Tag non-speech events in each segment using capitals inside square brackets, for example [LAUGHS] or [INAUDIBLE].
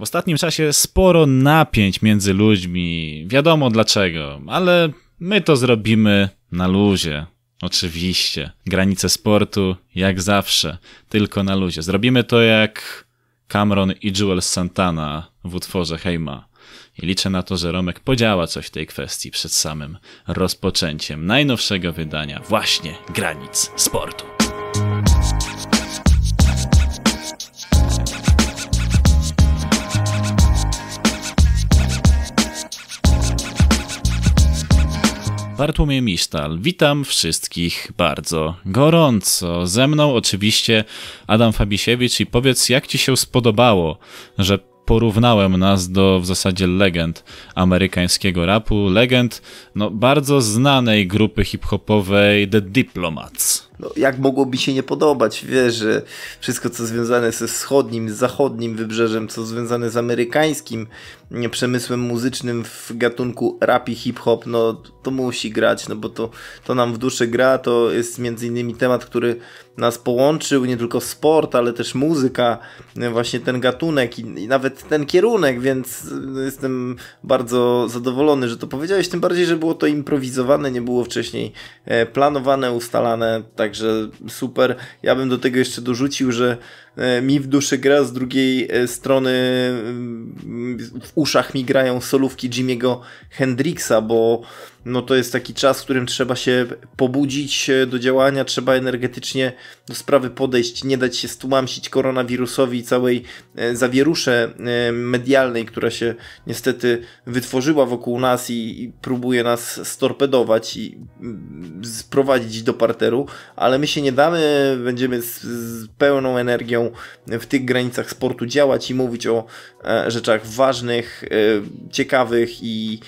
W ostatnim czasie sporo napięć między ludźmi. Wiadomo dlaczego, ale my to zrobimy na luzie. Oczywiście. Granice sportu, jak zawsze, tylko na luzie. Zrobimy to jak Cameron i Jules Santana w utworze Hejma. I liczę na to, że Romek podziała coś w tej kwestii przed samym rozpoczęciem najnowszego wydania właśnie Granic Sportu. Bartłomiej Misztal. Witam wszystkich bardzo gorąco. Ze mną oczywiście Adam Fabisiewicz i powiedz, jak ci się spodobało, że porównałem nas do w zasadzie legend amerykańskiego rapu, legend no, bardzo znanej grupy hip-hopowej The Diplomats. No, jak mogłoby się nie podobać, wiesz, że wszystko co związane ze wschodnim, z zachodnim wybrzeżem, co związane z amerykańskim przemysłem muzycznym w gatunku rap i hip-hop, no to musi grać, no bo to, to nam w duszy gra, to jest między innymi temat, który nas połączył, nie tylko sport, ale też muzyka, właśnie ten gatunek i, i nawet ten kierunek, więc jestem bardzo zadowolony, że to powiedziałeś, tym bardziej, że było to improwizowane, nie było wcześniej e, planowane, ustalane, także super. Ja bym do tego jeszcze dorzucił, że mi w duszy gra, z drugiej e, strony mm, w uszach mi grają solówki Jimmy'ego Hendrixa, bo no to jest taki czas, w którym trzeba się pobudzić do działania, trzeba energetycznie do sprawy podejść, nie dać się stłamsić koronawirusowi i całej e, zawierusze medialnej, która się niestety wytworzyła wokół nas i, i próbuje nas storpedować i mm, sprowadzić do parteru, ale my się nie damy, będziemy z, z pełną energią w tych granicach sportu działać i mówić o e, rzeczach ważnych, e, ciekawych i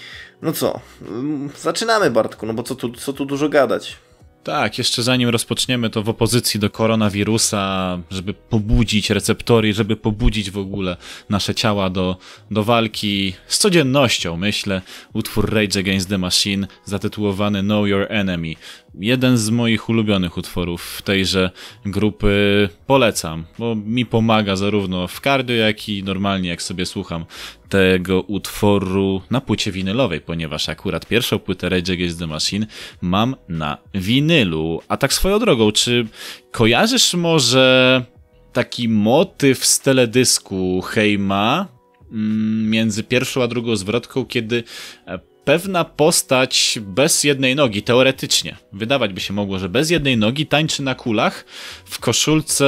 no co, mm, zaczynamy Bartku, no bo co tu, co tu dużo gadać. Tak, jeszcze zanim rozpoczniemy to w opozycji do koronawirusa, żeby pobudzić receptory, żeby pobudzić w ogóle nasze ciała do, do walki z codziennością, myślę, utwór Rage Against the Machine zatytułowany Know Your Enemy jeden z moich ulubionych utworów tejże grupy polecam, bo mi pomaga zarówno w cardio, jak i normalnie jak sobie słucham tego utworu na płycie winylowej, ponieważ akurat pierwszą płytę Rage Against the Machine mam na winylu. A tak swoją drogą, czy kojarzysz może taki motyw z teledysku Heima mm, między pierwszą a drugą zwrotką, kiedy e, pewna postać bez jednej nogi, teoretycznie, wydawać by się mogło, że bez jednej nogi tańczy na kulach w koszulce,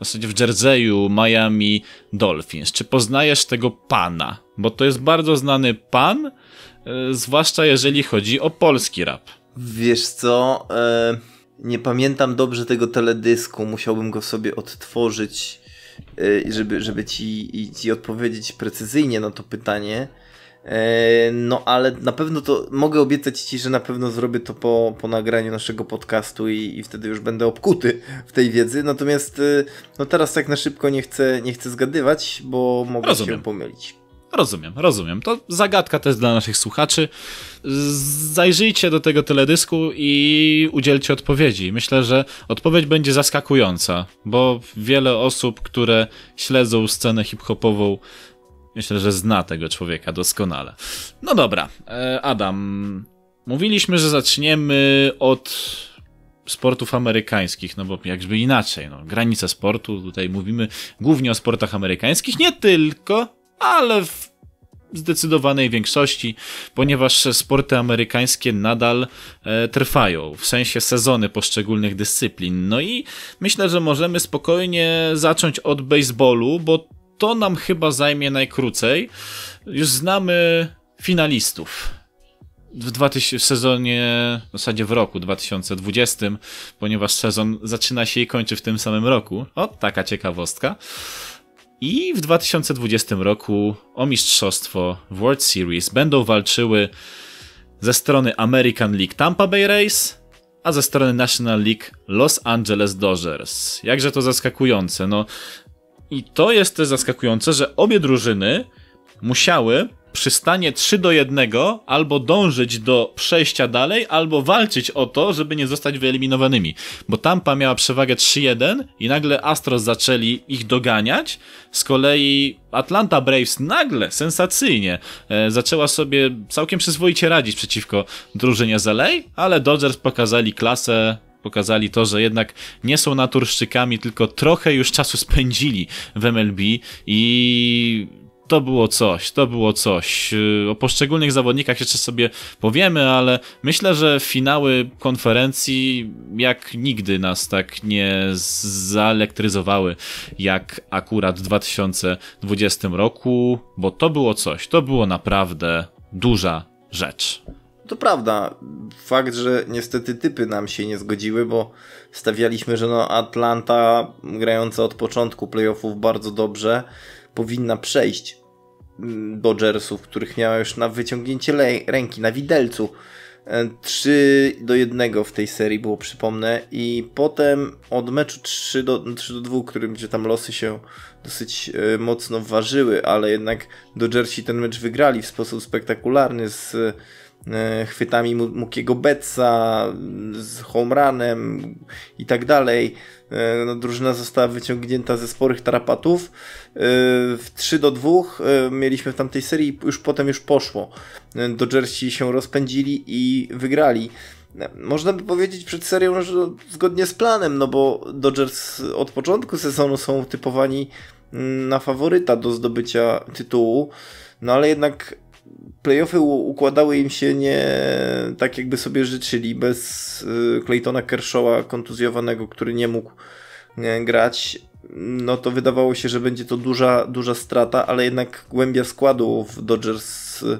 w zasadzie w jerseyu Miami Dolphins. Czy poznajesz tego pana? Bo to jest bardzo znany pan, e, zwłaszcza jeżeli chodzi o polski rap. Wiesz co, e, nie pamiętam dobrze tego teledysku, musiałbym go sobie odtworzyć, e, żeby, żeby ci, ci odpowiedzieć precyzyjnie na to pytanie. E, no ale na pewno to mogę obiecać Ci, że na pewno zrobię to po, po nagraniu naszego podcastu i, i wtedy już będę obkuty w tej wiedzy. Natomiast e, no teraz tak na szybko nie chcę, nie chcę zgadywać, bo mogę rozumiem. się pomylić. Rozumiem, rozumiem. To zagadka też dla naszych słuchaczy. Zajrzyjcie do tego teledysku i udzielcie odpowiedzi. Myślę, że odpowiedź będzie zaskakująca, bo wiele osób, które śledzą scenę hip-hopową, Myślę, że zna tego człowieka doskonale. No dobra, e, Adam. Mówiliśmy, że zaczniemy od sportów amerykańskich, no bo jakby inaczej, no, granice sportu, tutaj mówimy głównie o sportach amerykańskich, nie tylko, ale w zdecydowanej większości, ponieważ sporty amerykańskie nadal e, trwają, w sensie sezony poszczególnych dyscyplin. No i myślę, że możemy spokojnie zacząć od baseballu, bo to nam chyba zajmie najkrócej. Już znamy finalistów w, 2000, w sezonie, w zasadzie w roku 2020, ponieważ sezon zaczyna się i kończy w tym samym roku. O, taka ciekawostka. I w 2020 roku o mistrzostwo World Series będą walczyły ze strony American League Tampa Bay Race, a ze strony National League Los Angeles Dodgers. Jakże to zaskakujące. No, i to jest też zaskakujące, że obie drużyny musiały przystanie 3 do 1 albo dążyć do przejścia dalej, albo walczyć o to, żeby nie zostać wyeliminowanymi. Bo Tampa miała przewagę 3-1 i nagle Astros zaczęli ich doganiać. Z kolei Atlanta Braves nagle, sensacyjnie, e, zaczęła sobie całkiem przyzwoicie radzić przeciwko drużynie z ale Dodgers pokazali klasę, pokazali to, że jednak nie są naturszczykami, tylko trochę już czasu spędzili w MLB i to było coś, to było coś. O poszczególnych zawodnikach jeszcze sobie powiemy, ale myślę, że finały konferencji jak nigdy nas tak nie zaelektryzowały jak akurat w 2020 roku, bo to było coś, to było naprawdę duża rzecz. To prawda. Fakt, że niestety typy nam się nie zgodziły, bo stawialiśmy, że no Atlanta grająca od początku playoffów bardzo dobrze powinna przejść mm, Dodgersów, których miała już na wyciągnięcie ręki, na widelcu. 3 e, do 1 w tej serii było, przypomnę, i potem od meczu 3 do, 3 do 2, którym gdzie tam losy się dosyć e, mocno ważyły, ale jednak Dodgersi ten mecz wygrali w sposób spektakularny z chwytami Mukiego Betsa, z home runem i tak dalej. E, no, drużyna została wyciągnięta ze sporych tarapatów. E, w 3 do 2 mieliśmy w tamtej serii, już potem już poszło. Dodgersi się rozpędzili i wygrali. Można by powiedzieć przed serią, że zgodnie z planem, no bo Dodgers od początku sezonu są typowani mm, na faworyta do zdobycia tytułu, no ale jednak playoffy układały im się nie tak, jakby sobie życzyli, bez y, Claytona Kershawa kontuzjowanego, który nie mógł grać. No to wydawało się, że będzie to duża, duża strata, ale jednak głębia składu w Dodgers y,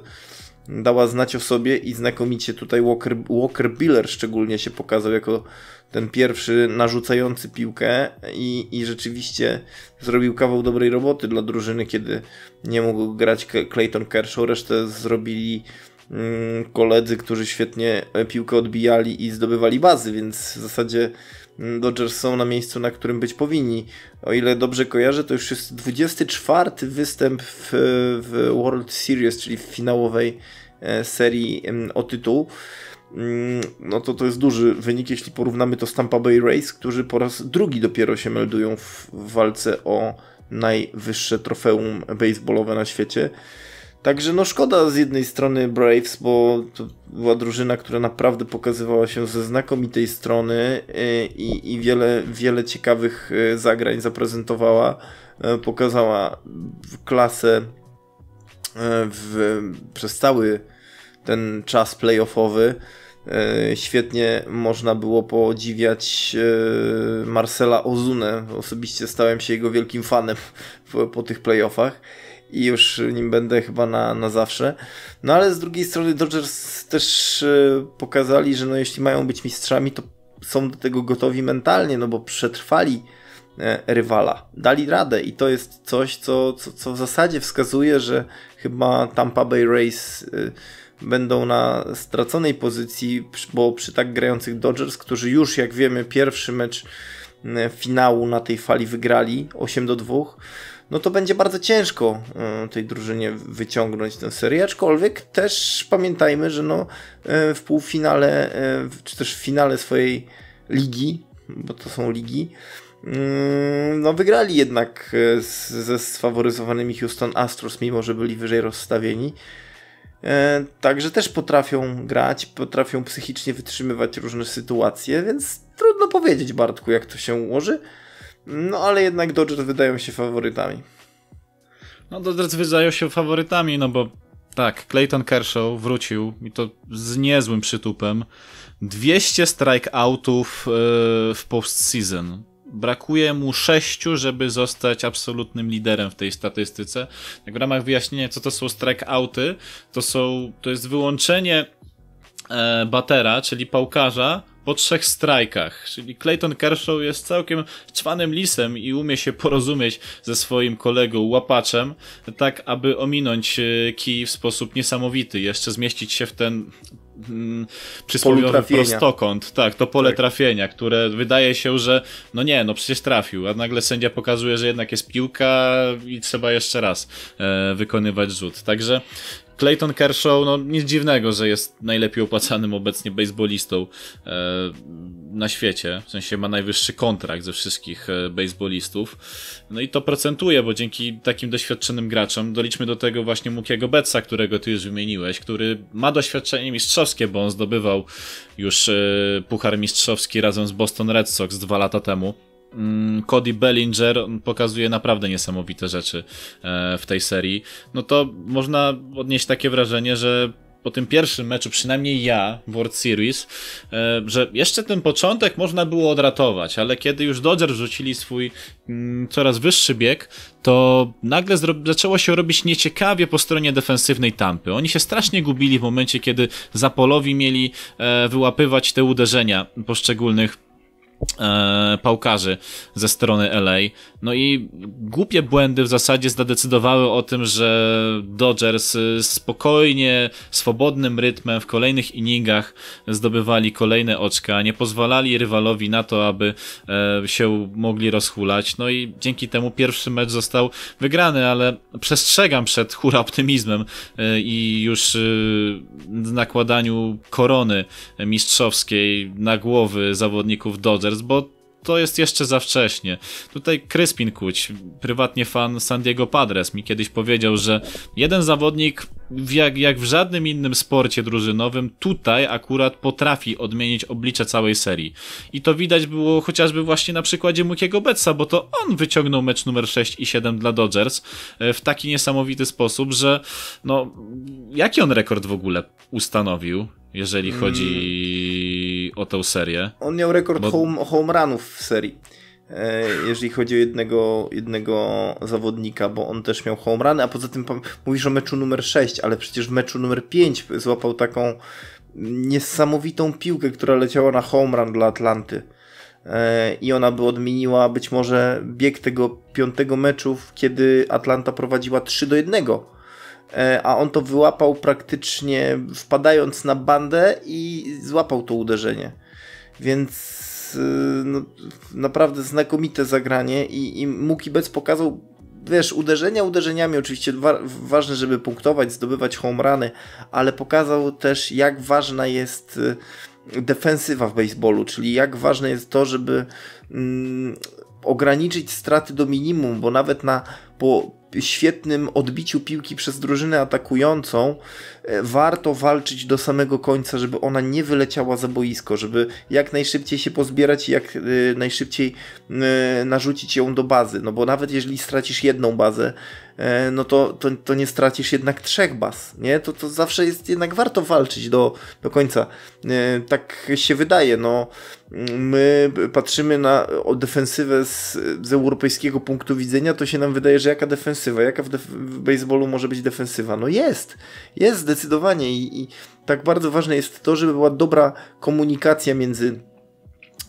dała znać o sobie i znakomicie tutaj Walker, Walker Biller szczególnie się pokazał jako ten pierwszy narzucający piłkę i, i rzeczywiście zrobił kawał dobrej roboty dla drużyny, kiedy nie mógł grać Clayton Kershaw, resztę zrobili mm, koledzy, którzy świetnie piłkę odbijali i zdobywali bazy, więc w zasadzie mm, Dodgers są na miejscu, na którym być powinni. O ile dobrze kojarzę, to już jest 24 występ w, w World Series, czyli w finałowej e, serii o tytuł. Mm, no to to jest duży wynik, jeśli porównamy to z Tampa Bay Rays, którzy po raz drugi dopiero się meldują w walce o najwyższe trofeum baseballowe na świecie. Także no szkoda z jednej strony Braves, bo to była drużyna, która naprawdę pokazywała się ze znakomitej strony y, i, i wiele, wiele ciekawych y, zagrań zaprezentowała. Y, pokazała klasę w, przez cały ten czas playoffowy. E, świetnie można było podziwiać e, Marcela Ozunę. Osobiście stałem się jego wielkim fanem [LAUGHS] po tych playoffach i już nim będę chyba na, na zawsze. No ale z drugiej strony Dodgers też e, pokazali, że no jeśli mają być mistrzami, to są do tego gotowi mentalnie, no bo przetrwali rywala. Dali radę i to jest coś, co, co, co w zasadzie wskazuje, że chyba Tampa Bay Race będą na straconej pozycji, bo przy tak grających Dodgers, którzy już jak wiemy pierwszy mecz e, finału na tej fali wygrali 8 do 2, no to będzie bardzo ciężko e, tej drużynie wyciągnąć tę serię, aczkolwiek też pamiętajmy, że no e, w półfinale, czy też w finale swojej ligi, bo to są ligi, mm, no wygrali jednak ze sfaworyzowanymi Houston Astros, mimo że byli wyżej rozstawieni. E, także też potrafią grać, potrafią psychicznie wytrzymywać różne sytuacje, więc trudno powiedzieć, Bartku, jak to się ułoży. No ale jednak Dodgers wydają się faworytami. No Dodgers wydają się faworytami, no bo tak, Clayton Kershaw wrócił i to z niezłym przytupem. 200 strikeoutów e, w postseason brakuje mu sześciu, żeby zostać absolutnym liderem w tej statystyce. W ramach wyjaśnienia, co to są strikeouty, to są, to jest wyłączenie e, batera, czyli pałkarza, po trzech strajkach, czyli Clayton Kershaw jest całkiem czwanym lisem i umie się porozumieć ze swoim kolegą łapaczem, tak aby ominąć e, kij w sposób niesamowity, jeszcze zmieścić się w ten mm, przysłowiowy prostokąt, tak, to pole tak. trafienia, które wydaje się, że no nie, no przecież trafił, a nagle sędzia pokazuje, że jednak jest piłka i trzeba jeszcze raz e, wykonywać rzut. Także Clayton Kershaw, no nic dziwnego, że jest najlepiej opłacanym obecnie baseballistą e, na świecie. W sensie ma najwyższy kontrakt ze wszystkich e, baseballistów. No i to procentuje, bo dzięki takim doświadczonym graczom doliczmy do tego właśnie Mukiego Betsa, którego ty już wymieniłeś, który ma doświadczenie mistrzowskie, bo on zdobywał już e, puchar mistrzowski razem z Boston Red Sox dwa lata temu. Mm, Cody Bellinger pokazuje naprawdę niesamowite rzeczy e, w tej serii, no to można odnieść takie wrażenie, że po tym pierwszym meczu, przynajmniej ja w World Series, e, że jeszcze ten początek można było odratować, ale kiedy już Dodgers rzucili swój mm, coraz wyższy bieg, to nagle zaczęło się robić nieciekawie po stronie defensywnej Tampy. Oni się strasznie gubili w momencie, kiedy Zapolowi mieli e, wyłapywać te uderzenia poszczególnych pałkarzy ze strony LA. No i głupie błędy w zasadzie zadecydowały o tym, że Dodgers spokojnie, swobodnym rytmem w kolejnych inningach zdobywali kolejne oczka, nie pozwalali rywalowi na to, aby e, się mogli rozhulać. No i dzięki temu pierwszy mecz został wygrany, ale przestrzegam przed hura optymizmem e, i już e, nakładaniu korony mistrzowskiej na głowy zawodników Dodgers, bo to jest jeszcze za wcześnie. Tutaj Kryspin Kuć, prywatnie fan San Diego Padres, mi kiedyś powiedział, że jeden zawodnik, jak, jak w żadnym innym sporcie drużynowym, tutaj akurat potrafi odmienić oblicze całej serii. I to widać było chociażby właśnie na przykładzie Mukiego Betsa, bo to on wyciągnął mecz numer 6 i 7 dla Dodgers e, w taki niesamowity sposób, że no, jaki on rekord w ogóle ustanowił? jeżeli chodzi o tę serię. On miał rekord bo... home, home runów w serii. E, jeżeli chodzi o jednego, jednego zawodnika, bo on też miał home run, a poza tym mówisz o meczu numer 6, ale przecież w meczu numer 5 złapał taką niesamowitą piłkę, która leciała na home run dla Atlanty. E, I ona by odmieniła być może bieg tego piątego meczu, kiedy Atlanta prowadziła 3 do 1 E, a on to wyłapał praktycznie wpadając na bandę i złapał to uderzenie. Więc e, no, naprawdę znakomite zagranie i, i Muki Bec pokazał wiesz, uderzenia uderzeniami, oczywiście wa ważne, żeby punktować, zdobywać home runy, ale pokazał też, jak ważna jest e, defensywa w baseballu, czyli jak ważne jest to, żeby mm, ograniczyć straty do minimum, bo nawet na po świetnym odbiciu piłki przez drużynę atakującą, e, warto walczyć do samego końca, żeby ona nie wyleciała za boisko, żeby jak najszybciej się pozbierać i jak e, najszybciej e, narzucić ją do bazy. No bo nawet jeżeli stracisz jedną bazę, no to, to, to nie stracisz jednak trzech baz, nie? To, to zawsze jest jednak warto walczyć do, do końca. Tak się wydaje, no my patrzymy na defensywę z, z europejskiego punktu widzenia, to się nam wydaje, że jaka defensywa, jaka w, w baseballu może być defensywa? No jest, jest zdecydowanie I, i tak bardzo ważne jest to, żeby była dobra komunikacja między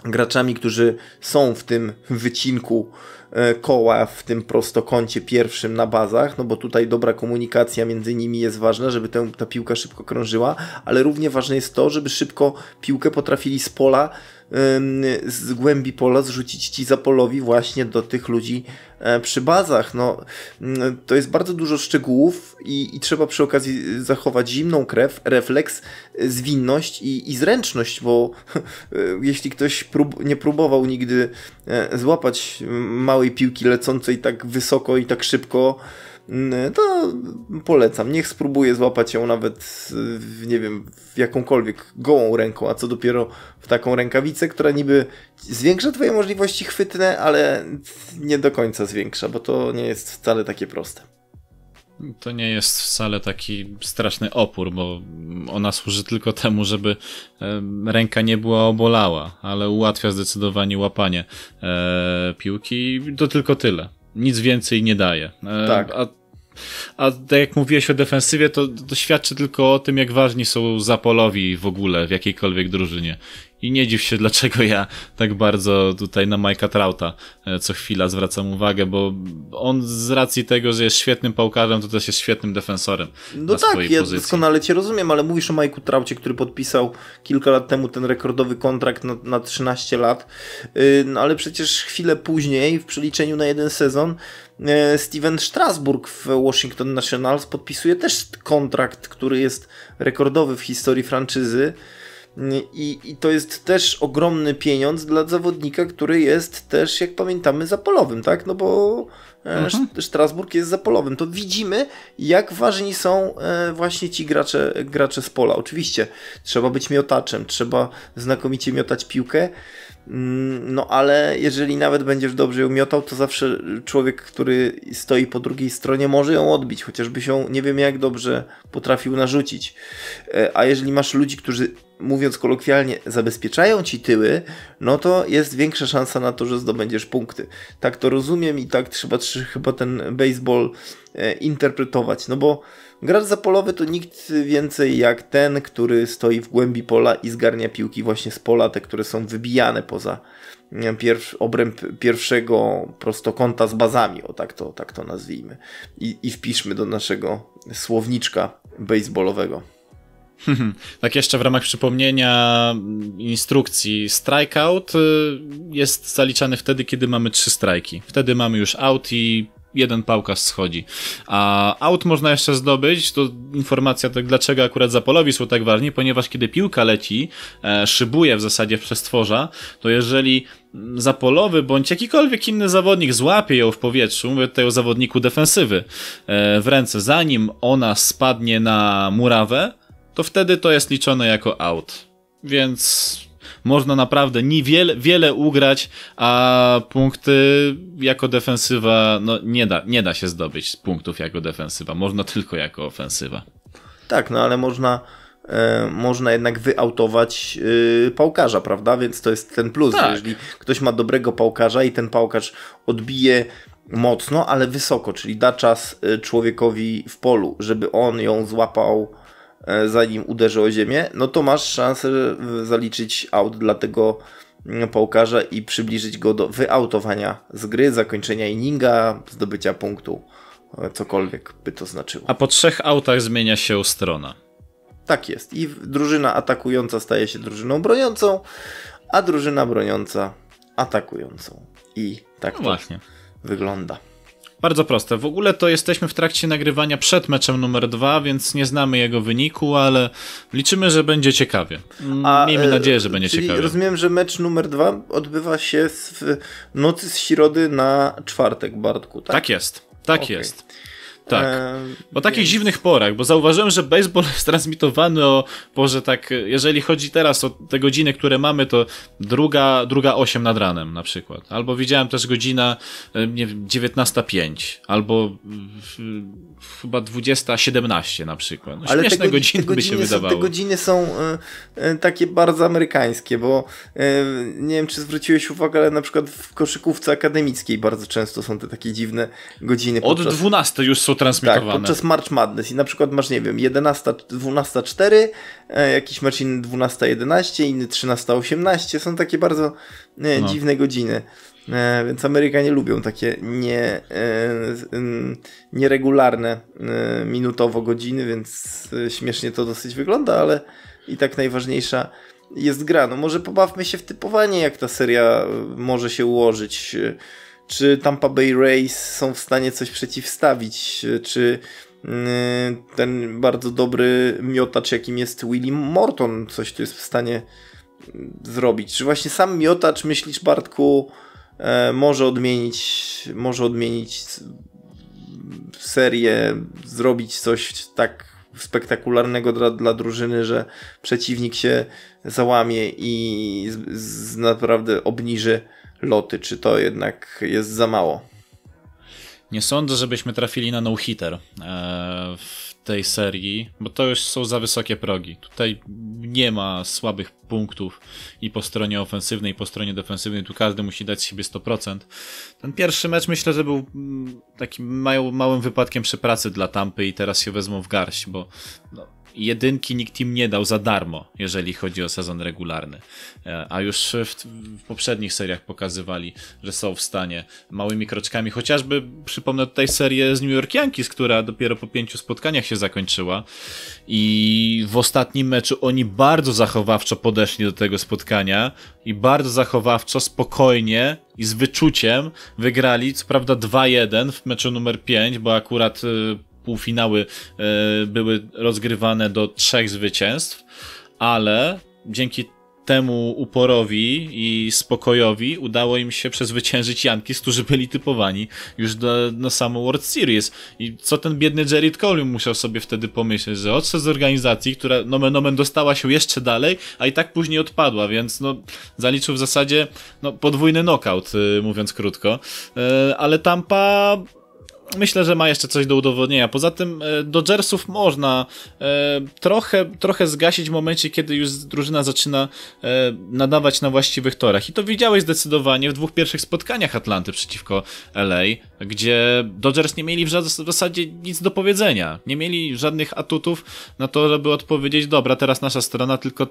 graczami, którzy są w tym wycinku e, koła, w tym prostokącie pierwszym na bazach, no bo tutaj dobra komunikacja między nimi jest ważna, żeby tę, ta piłka szybko krążyła, ale równie ważne jest to, żeby szybko piłkę potrafili z pola z głębi pola zrzucić ci za polowi właśnie do tych ludzi e, przy bazach. No, mm, to jest bardzo dużo szczegółów i, i trzeba przy okazji zachować zimną krew, refleks, zwinność i, i zręczność, bo [LAUGHS] jeśli ktoś prób nie próbował nigdy e, złapać małej piłki lecącej tak wysoko i tak szybko, to polecam. Niech spróbuje złapać ją nawet, w, nie wiem, w jakąkolwiek gołą ręką, a co dopiero w taką rękawicę, która niby zwiększa Twoje możliwości chwytne, ale nie do końca zwiększa, bo to nie jest wcale takie proste. To nie jest wcale taki straszny opór, bo ona służy tylko temu, żeby ręka nie była obolała, ale ułatwia zdecydowanie łapanie e, piłki. To tylko tyle nic więcej nie daje. E, tak. A a tak jak mówiłeś o defensywie, to, to świadczy tylko o tym, jak ważni są Zapolowi w ogóle w jakiejkolwiek drużynie. I nie dziw się, dlaczego ja tak bardzo tutaj na Majka Trauta e, co chwila zwracam uwagę, bo on z racji tego, że jest świetnym pałkarzem, to też jest świetnym defensorem. No tak, ja pozycji. doskonale cię rozumiem, ale mówisz o Majku Traucie, który podpisał kilka lat temu ten rekordowy kontrakt na, na 13 lat, yy, no ale przecież chwilę później, w przeliczeniu na jeden sezon, yy, Steven Strasburg w Washington Nationals podpisuje też kontrakt, który jest rekordowy w historii franczyzy. I, I to jest też ogromny pieniądz dla zawodnika, który jest też, jak pamiętamy, zapolowym, tak? No bo e, mhm. Strasburg jest zapolowym. To widzimy, jak ważni są e, właśnie ci gracze, gracze z pola. Oczywiście trzeba być miotaczem, trzeba znakomicie miotać piłkę, no ale jeżeli nawet będziesz dobrze ją miotał, to zawsze człowiek, który stoi po drugiej stronie może ją odbić, chociażby się nie wiem jak dobrze potrafił narzucić. E, a jeżeli masz ludzi, którzy mówiąc kolokwialnie, zabezpieczają ci tyły, no to jest większa szansa na to, że zdobędziesz punkty. Tak to rozumiem i tak trzeba chyba ten baseball e, interpretować, no bo gracz zapolowy to nikt więcej jak ten, który stoi w głębi pola i zgarnia piłki właśnie z pola, te, które są wybijane poza obręb pierwszego prostokąta z bazami, o tak to, tak to nazwijmy. I, I wpiszmy do naszego słowniczka baseballowego. [LAUGHS] tak jeszcze w ramach przypomnienia instrukcji, strikeout y, jest zaliczany wtedy, kiedy mamy trzy strajki. Wtedy mamy już out i jeden pałkarz schodzi. A out można jeszcze zdobyć, to informacja tak, dlaczego akurat Zapolowi są tak ważni, ponieważ kiedy piłka leci, e, szybuje w zasadzie w przestworza, to jeżeli Zapolowy bądź jakikolwiek inny zawodnik złapie ją w powietrzu, mówię tutaj o zawodniku defensywy, e, w ręce, zanim ona spadnie na murawę, to wtedy to jest liczone jako out. Więc można naprawdę niewiele, wiele ugrać, a punkty jako defensywa, no nie da, nie da się zdobyć punktów jako defensywa, można tylko jako ofensywa. Tak, no ale można, e, można jednak wyautować e, pałkarza, prawda? Więc to jest ten plus, tak. jeżeli ktoś ma dobrego pałkarza i ten pałkarz odbije mocno, ale wysoko, czyli da czas e, człowiekowi w polu, żeby on ją złapał zanim uderzy o ziemię, no to masz szansę zaliczyć out dla tego mm, pałkarza i przybliżyć go do wyautowania z gry, zakończenia inninga, zdobycia punktu, e, cokolwiek by to znaczyło. A po trzech autach zmienia się strona. Tak jest. I drużyna atakująca staje się drużyną broniącą, a drużyna broniąca atakującą. I tak no to właśnie. wygląda. Bardzo proste. W ogóle to jesteśmy w trakcie nagrywania przed meczem numer dwa, więc nie znamy jego wyniku, ale liczymy, że będzie ciekawie. A, Miejmy e, nadzieję, że będzie ciekawie. Rozumiem, że mecz numer dwa odbywa się w nocy z środy na czwartek, Bartku, tak? Tak jest. Tak okay. jest. Tak. O takich więc... dziwnych porach, bo zauważyłem, że baseball [LAUGHS] jest transmitowany o porze tak, jeżeli chodzi teraz o te godziny, które mamy, to druga, druga 8 nad ranem na przykład. Albo widziałem też godzina, e, nie wiem, 19.05, albo chyba 20.17 na przykład. No, Ale śmieszne te godziny, godziny by się są, wydawało. Te godziny są y, y, takie bardzo amerykańskie, bo y, nie wiem, czy zwróciłeś uwagę, ale na przykład w koszykówce akademickiej bardzo często są te takie dziwne godziny. Od 12 już są transmitowane. Tak, podczas March Madness i na przykład masz, nie wiem, 11, 12, 4, e, jakiś mecz inny 12, 11, inny 13, 18, są takie bardzo e, no. dziwne godziny. E, więc Amerykanie lubią takie nie, e, nieregularne minutowo godziny, więc śmiesznie to dosyć wygląda, ale i tak najważniejsza jest gra. No może pobawmy się w typowanie, jak ta seria może się ułożyć czy Tampa Bay Rays są w stanie coś przeciwstawić, czy mm, ten bardzo dobry miotacz, jakim jest Willie Morton, coś tu jest w stanie mm, zrobić. Czy właśnie sam miotacz, myślisz Bartku, e, może odmienić, może odmienić serię, zrobić coś tak spektakularnego dla, dla drużyny, że przeciwnik się załamie i z, z naprawdę obniży loty, czy to jednak jest za mało? Nie sądzę, żebyśmy trafili na no-hitter e, w tej serii, bo to już są za wysokie progi. Tutaj nie ma słabych punktów i po stronie ofensywnej, i po stronie defensywnej. Tu każdy musi dać siebie 100%. Ten pierwszy mecz myślę, że był mm, takim małym wypadkiem przy pracy dla Tampy i teraz się wezmą w garść, bo no, jedynki nikt im nie dał za darmo, jeżeli chodzi o sezon regularny. E, a już w, w, poprzednich seriach pokazywali, że są w stanie małymi kroczkami, chociażby przypomnę tutaj serię z New York Yankees, która dopiero po pięciu spotkaniach się zakończyła i w ostatnim meczu oni bardzo zachowawczo podeszli do tego spotkania i bardzo zachowawczo, spokojnie i z wyczuciem wygrali, co prawda 2-1 w meczu numer 5, bo akurat y, półfinały e, były rozgrywane do trzech zwycięstw, ale dzięki temu uporowi i spokojowi udało im się przezwyciężyć Yankees, którzy byli typowani już do, na samą World Series. I co ten biedny Jerry Cole musiał sobie wtedy pomyśleć, że odszedł z organizacji, która nomen omen dostała się jeszcze dalej, a i tak później odpadła, więc no zaliczył w zasadzie no, podwójny knockout, y, mówiąc krótko. E, ale Tampa myślę, że ma jeszcze coś do udowodnienia. Poza tym e, Dodgersów można e, trochę, trochę zgasić w momencie, kiedy już drużyna zaczyna e, nadawać na właściwych torach. I to widziałeś zdecydowanie w dwóch pierwszych spotkaniach Atlanty przeciwko LA, gdzie Dodgers nie mieli w zasadzie nic do powiedzenia. Nie mieli żadnych atutów na to, żeby odpowiedzieć, dobra, teraz nasza strona, tylko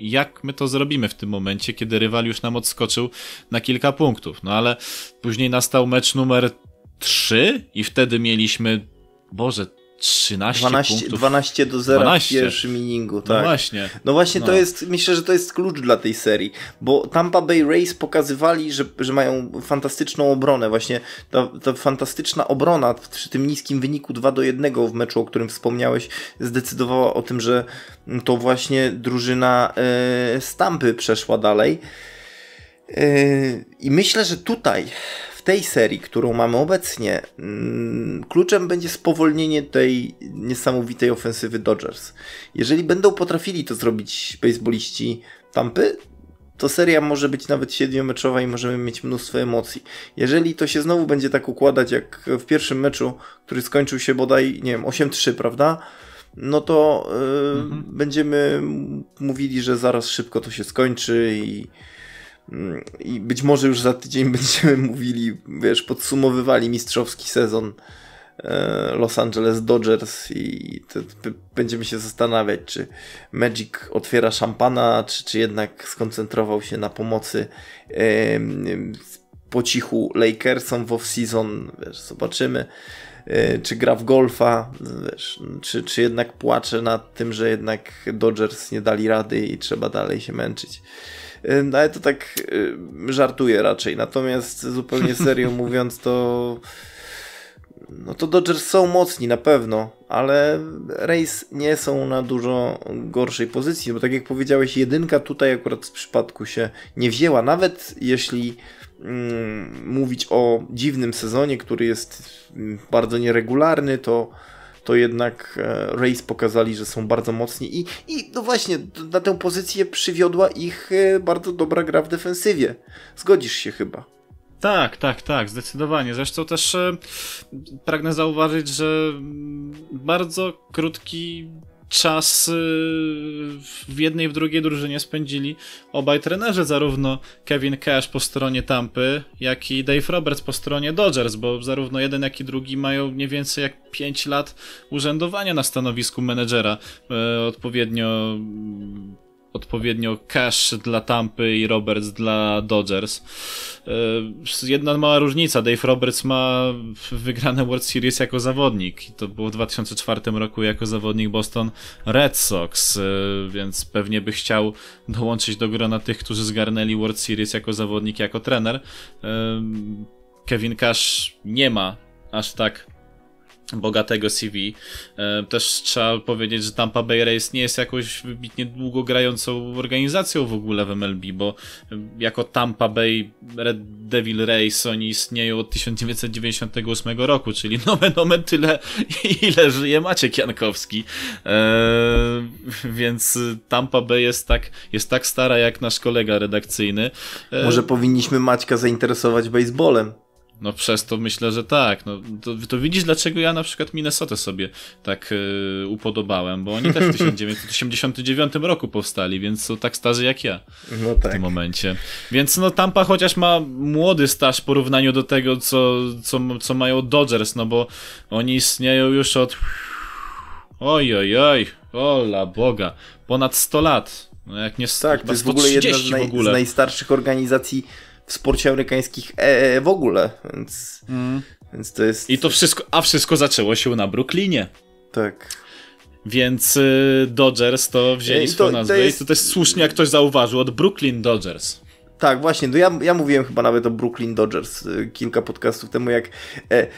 jak my to zrobimy w tym momencie, kiedy rywal już nam odskoczył na kilka punktów. No ale później nastał mecz numer 3 i wtedy mieliśmy, Boże, 13 12, punktów. 12 do 0 12. w pierwszym inningu, no tak. No właśnie. No właśnie no. to jest, myślę, że to jest klucz dla tej serii, bo Tampa Bay Rays pokazywali, że, że mają fantastyczną obronę. Właśnie ta, ta fantastyczna obrona przy tym niskim wyniku 2 do 1 w meczu, o którym wspomniałeś, zdecydowała o tym, że to właśnie drużyna e, Stampy przeszła dalej. E, I myślę, że tutaj tej serii, którą mamy obecnie, mm, kluczem będzie spowolnienie tej niesamowitej ofensywy Dodgers. Jeżeli będą potrafili to zrobić baseballiści Tampy, to seria może być nawet siedmiomeczowa i możemy mieć mnóstwo emocji. Jeżeli to się znowu będzie tak układać jak w pierwszym meczu, który skończył się bodaj, nie wiem, 8-3, prawda? No to yy, mhm. będziemy mówili, że zaraz szybko to się skończy i i być może już za tydzień [LAUGHS] będziemy mówili, wiesz, podsumowywali mistrzowski sezon e, Los Angeles Dodgers i będziemy się zastanawiać, czy Magic otwiera szampana, czy, czy jednak skoncentrował się na pomocy po cichu Lakersom w off-season, wiesz, zobaczymy. E, czy gra w golfa, wiesz, czy, czy jednak płacze nad tym, że jednak Dodgers nie dali rady i trzeba dalej się męczyć. No ale to tak żartuję raczej. Natomiast zupełnie [LAUGHS] serio mówiąc, to no to Dodgers są mocni na pewno, ale Race nie są na dużo gorszej pozycji, bo tak jak powiedziałeś, jedynka tutaj akurat w przypadku się nie wzięła, nawet jeśli mm, mówić o dziwnym sezonie, który jest bardzo nieregularny, to to jednak e, Race pokazali, że są bardzo mocni i, i no właśnie na tę pozycję przywiodła ich e, bardzo dobra gra w defensywie. Zgodzisz się chyba. Tak, tak, tak, zdecydowanie. Zresztą też e, pragnę zauważyć, że bardzo krótki czas w jednej i w drugiej drużynie spędzili obaj trenerzy, zarówno Kevin Cash po stronie Tampy, jak i Dave Roberts po stronie Dodgers, bo zarówno jeden, jak i drugi mają nie więcej jak 5 lat urzędowania na stanowisku menedżera. E, odpowiednio odpowiednio Cash dla Tampy i Roberts dla Dodgers. E, jedna mała różnica, Dave Roberts ma wygrane World Series jako zawodnik to było w 2004 roku jako zawodnik Boston Red Sox, e, więc pewnie by chciał dołączyć do grona tych, którzy zgarnęli World Series jako zawodnik, jako trener. E, Kevin Cash nie ma aż tak bogatego CV. E, też trzeba powiedzieć, że Tampa Bay Rays nie jest jakąś wybitnie długo grającą organizacją w ogóle w MLB, bo jako Tampa Bay Red Devil Rays oni istnieją od 1998 roku, czyli [LAUGHS] nomen nomen tyle, ile żyje Maciek Jankowski. Eee, więc Tampa Bay jest tak, jest tak stara jak nasz kolega redakcyjny. Eee, Może powinniśmy Maćka zainteresować baseballem. No przez to myślę, że tak. No, to, to widzisz, dlaczego ja na przykład Minnesota sobie tak yy, upodobałem, bo oni też w [LAUGHS] 1989 roku powstali, więc są tak starzy jak ja no tak. w tym tak. momencie. Więc no Tampa chociaż ma młody staż w porównaniu do tego, co, co, co mają Dodgers, no bo oni istnieją już od Oj, oj, oj, ola Boga, ponad 100 lat. No jak nie tak, to jest w ogóle jedna z, naj, z, najstarszych organizacji w sporcie amerykańskich e, e, w ogóle, więc, mm. więc to jest... I to wszystko, a wszystko zaczęło się na Brooklynie. Tak. Więc y, Dodgers to wzięli I to, swoją nazwę to jest... i to też słusznie, jak ktoś zauważył, od Brooklyn Dodgers. Tak, właśnie. No ja, ja mówiłem chyba nawet o Brooklyn Dodgers y, kilka podcastów temu, jak e, e,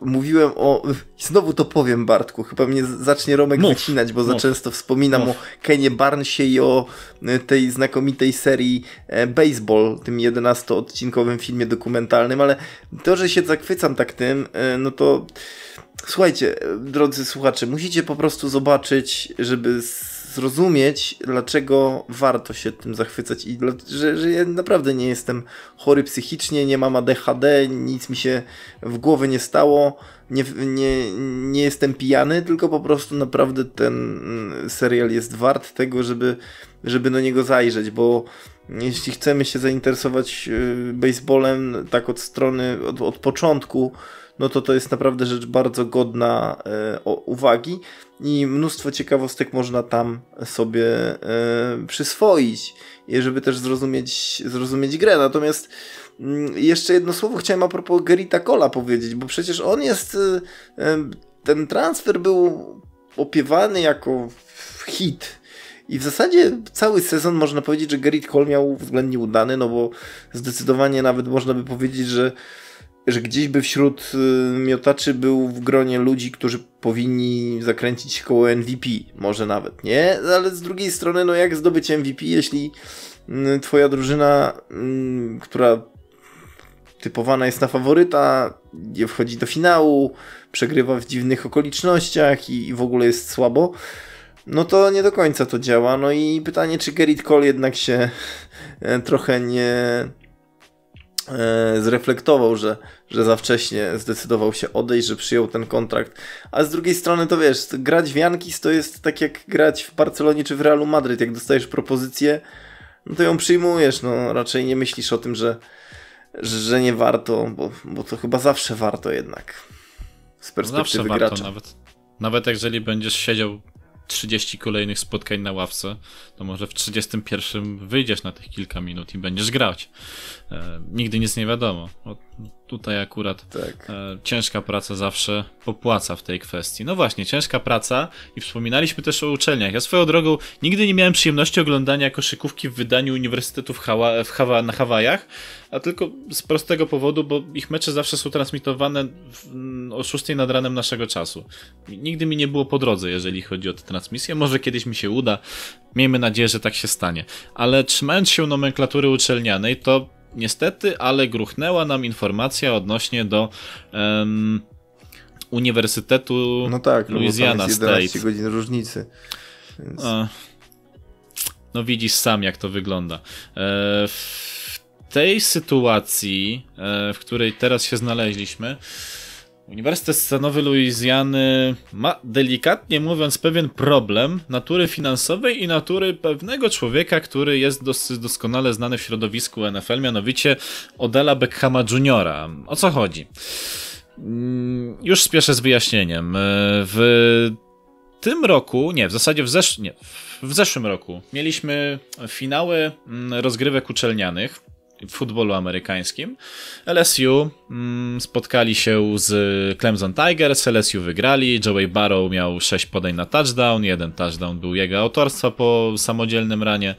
mówiłem o. Znowu to powiem, Bartku. Chyba mnie zacznie Romek Mów. wycinać, bo Mów. za często wspominam Mów. o Kenie Barnesie i o e, tej znakomitej serii e, Baseball, tym 11-odcinkowym filmie dokumentalnym, ale to, że się zachwycam tak tym, e, no to. Słuchajcie, drodzy słuchacze, musicie po prostu zobaczyć, żeby zrozumieć, dlaczego warto się tym zachwycać i że, że ja naprawdę nie jestem chory psychicznie, nie mam ADHD, nic mi się w głowie nie stało, nie, nie, nie jestem pijany, tylko po prostu naprawdę ten mm, serial jest wart tego, żeby, żeby do niego zajrzeć, bo jeśli chcemy się zainteresować y, baseballem tak od strony, od, od początku, no to to jest naprawdę rzecz bardzo godna e, uwagi i mnóstwo ciekawostek można tam sobie e, przyswoić, żeby też zrozumieć, zrozumieć grę. Natomiast mm, jeszcze jedno słowo chciałem a propos Gerita Cola powiedzieć, bo przecież on jest, e, ten transfer był opiewany jako hit. I w zasadzie cały sezon można powiedzieć, że Gerrit Cole miał względnie udany, no bo zdecydowanie nawet można by powiedzieć, że że gdzieś by wśród y, miotaczy był w gronie ludzi, którzy powinni zakręcić koło MVP, może nawet, nie? Ale z drugiej strony, no jak zdobyć MVP, jeśli y, twoja drużyna, y, która typowana jest na faworyta, nie wchodzi do finału, przegrywa w dziwnych okolicznościach i, i w ogóle jest słabo, no to nie do końca to działa. No i pytanie, czy Gerrit Cole jednak się [LAUGHS] trochę nie zreflektował, że, że za wcześnie zdecydował się odejść, że przyjął ten kontrakt. A z drugiej strony to wiesz, grać w Jankis to jest tak jak grać w Barcelonie czy w Realu Madryt. Jak dostajesz propozycję, no to ją przyjmujesz. No raczej nie myślisz o tym, że, że nie warto, bo, bo to chyba zawsze warto jednak. Z perspektywy zawsze gracza. Warto, nawet, nawet jeżeli będziesz siedział 30 kolejnych spotkań na ławce, to może w 31 wyjdziesz na tych kilka minut i będziesz grać. E, nigdy nic nie wiadomo. O, tutaj akurat tak. e, ciężka praca zawsze popłaca w tej kwestii. No właśnie, ciężka praca i wspominaliśmy też o uczelniach. Ja swoją drogą nigdy nie miałem przyjemności oglądania koszykówki w wydaniu Uniwersytetu w Hawa w Hawa na Hawajach, a tylko z prostego powodu, bo ich mecze zawsze są transmitowane w, o 6 nad ranem naszego czasu. Nigdy mi nie było po drodze, jeżeli chodzi o tę transmisję. Może kiedyś mi się uda. Miejmy nadzieję, że tak się stanie. Ale trzymając się nomenklatury uczelnianej, to niestety, ale gruchnęła nam informacja odnośnie do um, Uniwersytetu no tak, Louisiana no jest 11 State. godzin różnicy. Więc... no widzisz sam, jak to wygląda. E, w tej sytuacji, e, w której teraz się znaleźliśmy, Uniwersytet Stanowy Luizjany ma, delikatnie mówiąc, pewien problem natury finansowej i natury pewnego człowieka, który jest dosyć doskonale znany w środowisku NFL, mianowicie Odela Beckhama Juniora. O co chodzi? Mm, już spieszę z wyjaśnieniem. W tym roku, nie, w zasadzie w, zesz nie, w zeszłym roku mieliśmy finały mm, rozgrywek uczelnianych w futbolu amerykańskim. LSU mm, spotkali się z Clemson Tigers, LSU wygrali, Joey Barrow miał 6 podań na touchdown, jeden touchdown był jego autorstwa po samodzielnym ranie.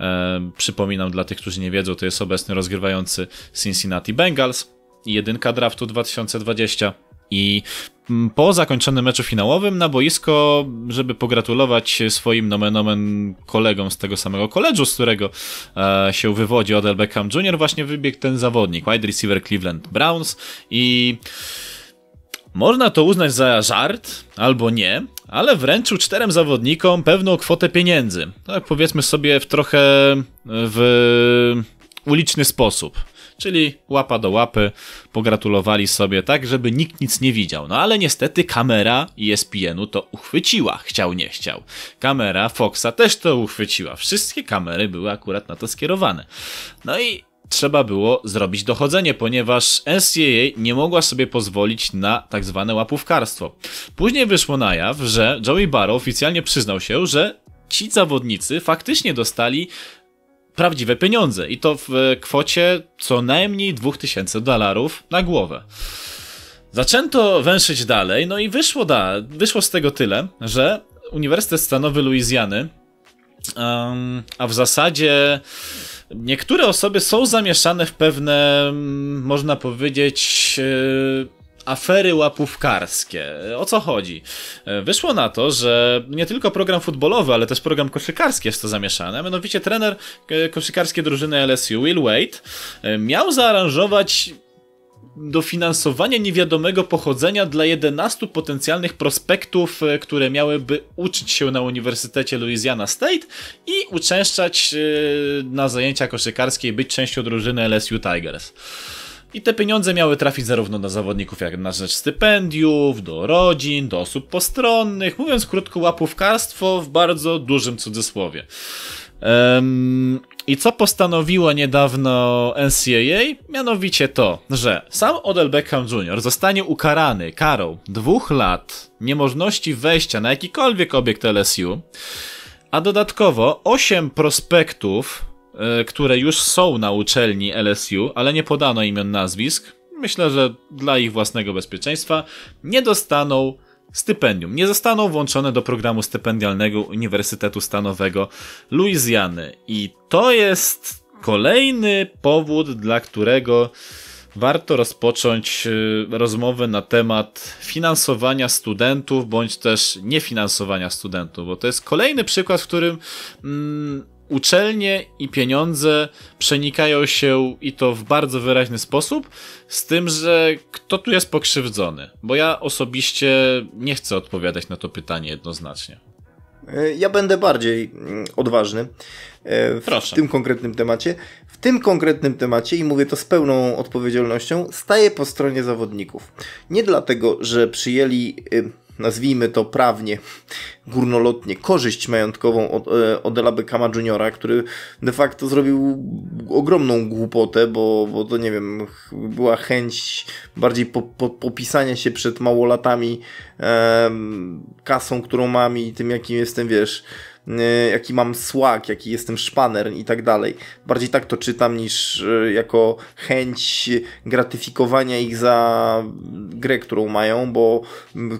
E, przypominam dla tych, którzy nie wiedzą, to jest obecny rozgrywający Cincinnati Bengals, jedynka draftu 2020 i mm, po zakończonym meczu finałowym na boisko, żeby pogratulować swoim nomen omen kolegom z tego samego koledżu, z którego e, się wywodzi Odell Beckham Jr., właśnie wybiegł ten zawodnik, wide receiver Cleveland Browns i można to uznać za żart, albo nie, ale wręczył czterem zawodnikom pewną kwotę pieniędzy. Tak powiedzmy sobie w trochę w uliczny sposób czyli łapa do łapy, pogratulowali sobie tak, żeby nikt nic nie widział. No ale niestety kamera ESPN-u to uchwyciła, chciał nie chciał. Kamera Foxa też to uchwyciła. Wszystkie kamery były akurat na to skierowane. No i trzeba było zrobić dochodzenie, ponieważ NCAA nie mogła sobie pozwolić na tak zwane łapówkarstwo. Później wyszło na jaw, że Joey Barrow oficjalnie przyznał się, że ci zawodnicy faktycznie dostali prawdziwe pieniądze i to w kwocie co najmniej 2000 dolarów na głowę. Zaczęto węszyć dalej, no i wyszło, da, wyszło z tego tyle, że Uniwersytet Stanowy Luizjany, um, a w zasadzie niektóre osoby są zamieszane w pewne, można powiedzieć, e, afery łapówkarskie. O co chodzi? E, wyszło na to, że nie tylko program futbolowy, ale też program koszykarski jest to zamieszane. Mianowicie trener e, koszykarskiej drużyny LSU, Will Wade, miał zaaranżować dofinansowania niewiadomego pochodzenia dla 11 potencjalnych prospektów, e, które miałyby uczyć się na Uniwersytecie Louisiana State i uczęszczać e, na zajęcia koszykarskie i być częścią drużyny LSU Tigers. I te pieniądze miały trafić zarówno do zawodników, jak na rzecz stypendiów, do rodzin, do osób postronnych. Mówiąc krótko, łapówkarstwo w bardzo dużym cudzysłowie. Um, I co postanowiło niedawno NCAA? Mianowicie to, że sam Odell Beckham Jr. zostanie ukarany karą dwóch lat niemożności wejścia na jakikolwiek obiekt LSU, a dodatkowo 8 prospektów, które już są na uczelni LSU, ale nie podano imion nazwisk, myślę, że dla ich własnego bezpieczeństwa, nie dostaną stypendium. Nie zostaną włączone do programu stypendialnego Uniwersytetu Stanowego Luizjany. I to jest kolejny powód, dla którego warto rozpocząć y, rozmowę na temat finansowania studentów, bądź też niefinansowania studentów, bo to jest kolejny przykład, w którym mm, uczelnie i pieniądze przenikają się i to w bardzo wyraźny sposób, z tym, że kto tu jest pokrzywdzony? Bo ja osobiście nie chcę odpowiadać na to pytanie jednoznacznie. E, ja będę bardziej mm, odważny e, w Proszę. tym konkretnym temacie. W tym konkretnym temacie, i mówię to z pełną odpowiedzialnością, staję po stronie zawodników. Nie dlatego, że przyjęli y, nazwijmy to prawnie, górnolotnie, korzyść majątkową od, e, od Ela Beckama Juniora, który de facto zrobił ogromną głupotę, bo, bo to nie wiem, była chęć bardziej po, po, popisania się przed małolatami kasą, którą mam i tym, jakim jestem, wiesz, jaki mam słag, jaki jestem szpaner i tak dalej. Bardziej tak to czytam niż e, jako chęć gratyfikowania ich za grę, którą mają, bo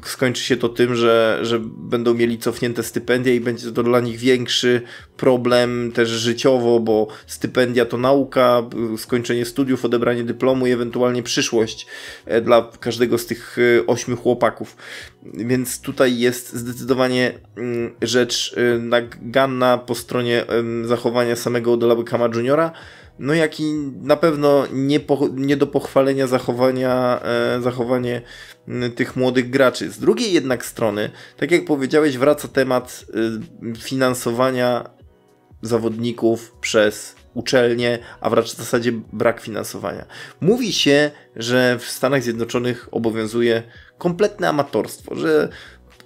skończy się to tym, że, że będą mieli cofnięte stypendia i będzie to dla nich większy problem też życiowo, bo stypendia to nauka, skończenie studiów, odebranie dyplomu i ewentualnie przyszłość e, dla każdego z tych ośmiu chłopaków. Więc tutaj jest zdecydowanie mm, rzecz naganna po stronie zachowania samego Odela Beckhama Juniora, no jak i na pewno nie, po, nie do pochwalenia zachowania, e, zachowanie tych młodych graczy. Z drugiej jednak strony, tak jak powiedziałeś, wraca temat y, finansowania zawodników przez uczelnie, a wracza w zasadzie brak finansowania. Mówi się, że w Stanach Zjednoczonych obowiązuje kompletne amatorstwo, że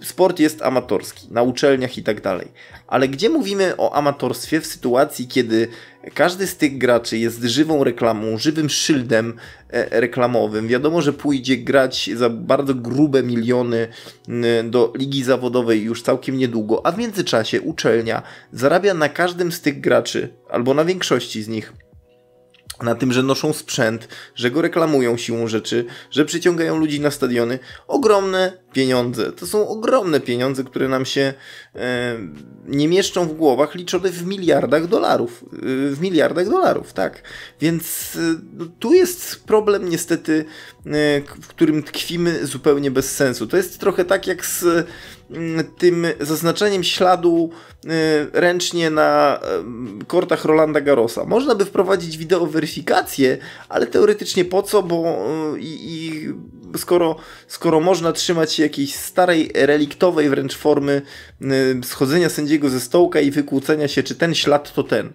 sport jest amatorski, na uczelniach i tak dalej. Ale gdzie mówimy o amatorstwie w sytuacji, kiedy każdy z tych graczy jest żywą reklamą, żywym szyldem e, reklamowym. Wiadomo, że pójdzie grać za bardzo grube miliony do ligi zawodowej już całkiem niedługo, a w międzyczasie uczelnia zarabia na każdym z tych graczy, albo na większości z nich na tym, że noszą sprzęt, że go reklamują siłą rzeczy, że przyciągają ludzi na stadiony. Ogromne pieniądze. To są ogromne pieniądze, które nam się e, nie mieszczą w głowach, liczone w miliardach dolarów. E, w miliardach dolarów, tak. Więc e, no, tu jest problem niestety, e, w którym tkwimy zupełnie bez sensu. To jest trochę tak jak z tym zaznaczeniem śladu e, ręcznie na e, kortach Rolanda Garrosa. Można by wprowadzić wideo weryfikację, ale teoretycznie po co, bo i, i skoro, skoro można trzymać się jakiejś starej, reliktowej wręcz formy y, schodzenia sędziego ze stołka i wykłócenia się, czy ten ślad to ten.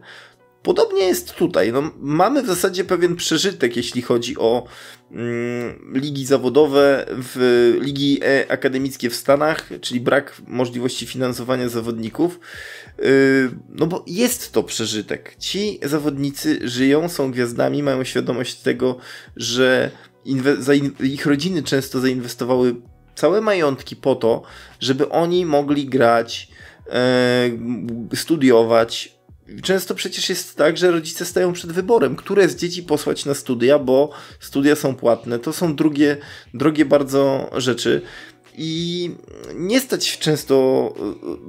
Podobnie jest tutaj. No, mamy w zasadzie pewien przeżytek, jeśli chodzi o mm, ligi zawodowe, w ligi e akademickie w Stanach, czyli brak możliwości finansowania zawodników. Yy, no bo jest to przeżytek. Ci zawodnicy żyją, są gwiazdami, mają świadomość tego, że ich rodziny często zainwestowały całe majątki po to, żeby oni mogli grać, e, studiować, często przecież jest tak, że rodzice stają przed wyborem, które z dzieci posłać na studia, bo studia są płatne. To są drugie, drogie bardzo rzeczy. I nie stać często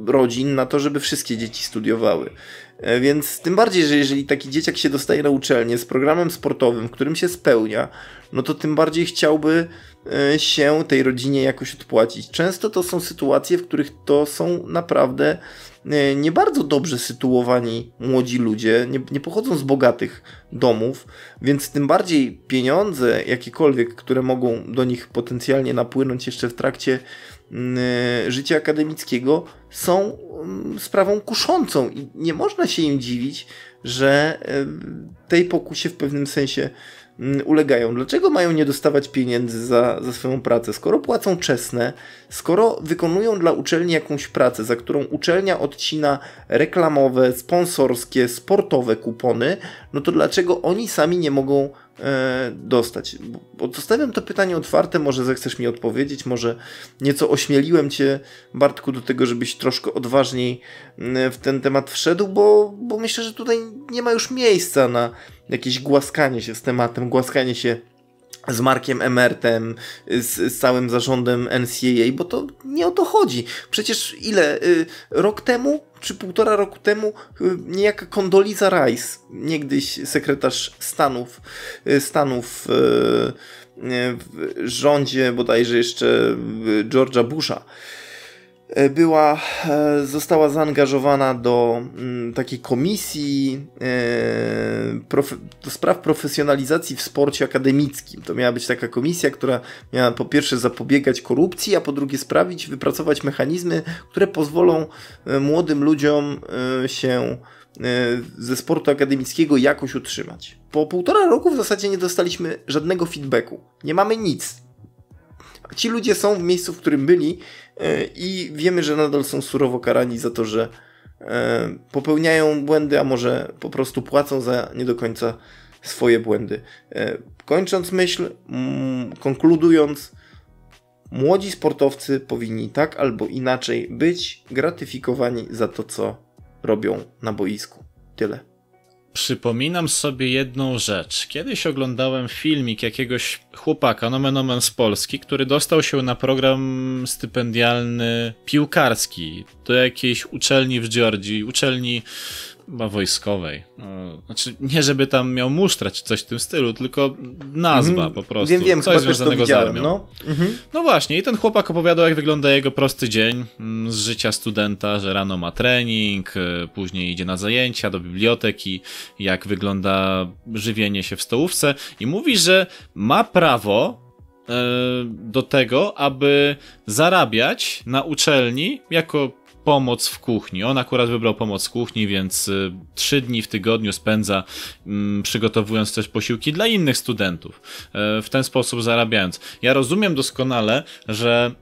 e, rodzin na to, żeby wszystkie dzieci studiowały. E, więc tym bardziej, że jeżeli taki dzieciak się dostaje na uczelnię z programem sportowym, w którym się spełnia, no to tym bardziej chciałby e, się tej rodzinie jakoś odpłacić. Często to są sytuacje, w których to są naprawdę nie bardzo dobrze sytuowani młodzi ludzie, nie, nie pochodzą z bogatych domów, więc tym bardziej pieniądze, jakiekolwiek, które mogą do nich potencjalnie napłynąć jeszcze w trakcie mm, e, życia akademickiego, są mm, sprawą kuszącą i nie można się im dziwić, że e, tej pokusie w pewnym sensie ulegają. Dlaczego mają nie dostawać pieniędzy za, za swoją pracę? Skoro płacą czesne, skoro wykonują dla uczelni jakąś pracę, za którą uczelnia odcina reklamowe, sponsorskie, sportowe kupony, no to dlaczego oni sami nie mogą dostać? Bo zostawiam to pytanie otwarte, może zechcesz mi odpowiedzieć, może nieco ośmieliłem cię, Bartku, do tego, żebyś troszkę odważniej w ten temat wszedł, bo, bo myślę, że tutaj nie ma już miejsca na jakieś głaskanie się z tematem, głaskanie się z Markiem Emertem, z, z, całym zarządem NCAA, bo to nie o to chodzi. Przecież ile? Y, rok temu, czy półtora roku temu, y, niejaka Condoleezza Rice, niegdyś sekretarz Stanów, y, Stanów w rządzie bodajże jeszcze George'a Busha, była, e, została zaangażowana do mm, takiej komisji e, do spraw profesjonalizacji w sporcie akademickim. To miała być taka komisja, która miała po pierwsze zapobiegać korupcji, a po drugie sprawić, wypracować mechanizmy, które pozwolą młodym ludziom się ze sportu akademickiego jakoś utrzymać. Po półtora roku w zasadzie nie dostaliśmy żadnego feedbacku. Nie mamy nic. Ci ludzie są w miejscu, w którym byli E, i wiemy, że nadal są surowo karani za to, że e, popełniają błędy, a może po prostu płacą za nie do końca swoje błędy. E, kończąc myśl, mm, konkludując, młodzi sportowcy powinni tak albo inaczej być gratyfikowani za to, co robią na boisku. Tyle. Przypominam sobie jedną rzecz. Kiedyś oglądałem filmik jakiegoś chłopaka, nomen omen z Polski, który dostał się na program stypendialny piłkarski do jakiejś uczelni w Georgii, uczelni chyba wojskowej. No, znaczy, nie żeby tam miał musztrać czy coś w tym stylu, tylko nazwa mm, po prostu. Wiem, wiem, coś związanego z armią. No. Mhm. no właśnie, i ten chłopak opowiadał, jak wygląda jego prosty dzień mm, z życia studenta, że rano ma trening, e, później idzie na zajęcia, do biblioteki, jak wygląda żywienie się w stołówce i mówi, że ma prawo e, do tego, aby zarabiać na uczelni jako pomoc w kuchni. On akurat wybrał pomoc w kuchni, więc y, trzy dni w tygodniu spędza mm, przygotowując też posiłki dla innych studentów. E, w ten sposób zarabiając. Ja rozumiem doskonale, że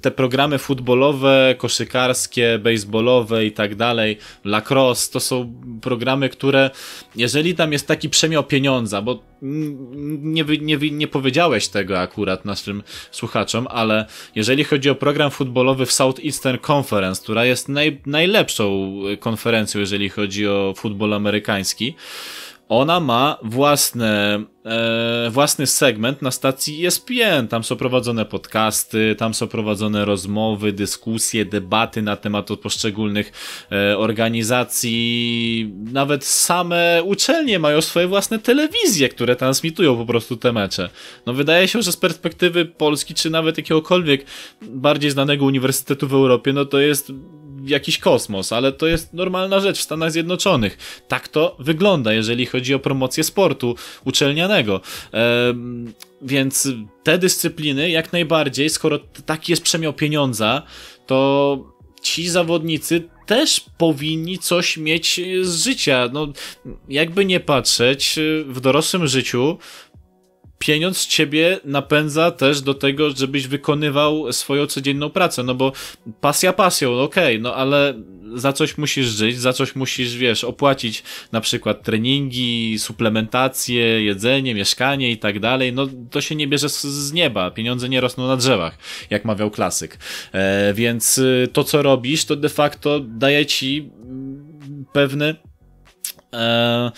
te programy futbolowe, koszykarskie, baseballowe i tak dalej, lacrosse, to są programy, które jeżeli tam jest taki przemiał pieniądza, bo nie, nie, nie powiedziałeś tego akurat naszym słuchaczom, ale jeżeli chodzi o program futbolowy w Southeastern Conference, która jest naj, najlepszą konferencją, jeżeli chodzi o futbol amerykański, ona ma własne, e, własny segment na stacji ESPN. Tam są prowadzone podcasty, tam są prowadzone rozmowy, dyskusje, debaty na temat poszczególnych e, organizacji. Nawet same uczelnie mają swoje własne telewizje, które transmitują po prostu te mecze. No wydaje się, że z perspektywy Polski, czy nawet jakiegokolwiek bardziej znanego uniwersytetu w Europie, no to jest jakiś kosmos, ale to jest normalna rzecz w Stanach Zjednoczonych. Tak to wygląda, jeżeli chodzi o promocję sportu uczelnianego. Ehm, więc te dyscypliny jak najbardziej, skoro taki jest przemiał pieniądza, to ci zawodnicy też powinni coś mieć z życia. No, jakby nie patrzeć, w dorosłym życiu pieniądz ciebie napędza też do tego, żebyś wykonywał swoją codzienną pracę, no bo pasja pasją, no okej, okay, no ale za coś musisz żyć, za coś musisz, wiesz, opłacić na przykład treningi, suplementację, jedzenie, mieszkanie i tak dalej, no to się nie bierze z, nieba, pieniądze nie rosną na drzewach, jak mawiał klasyk. E, więc y, to, co robisz, to de facto daje ci mm, pewny e,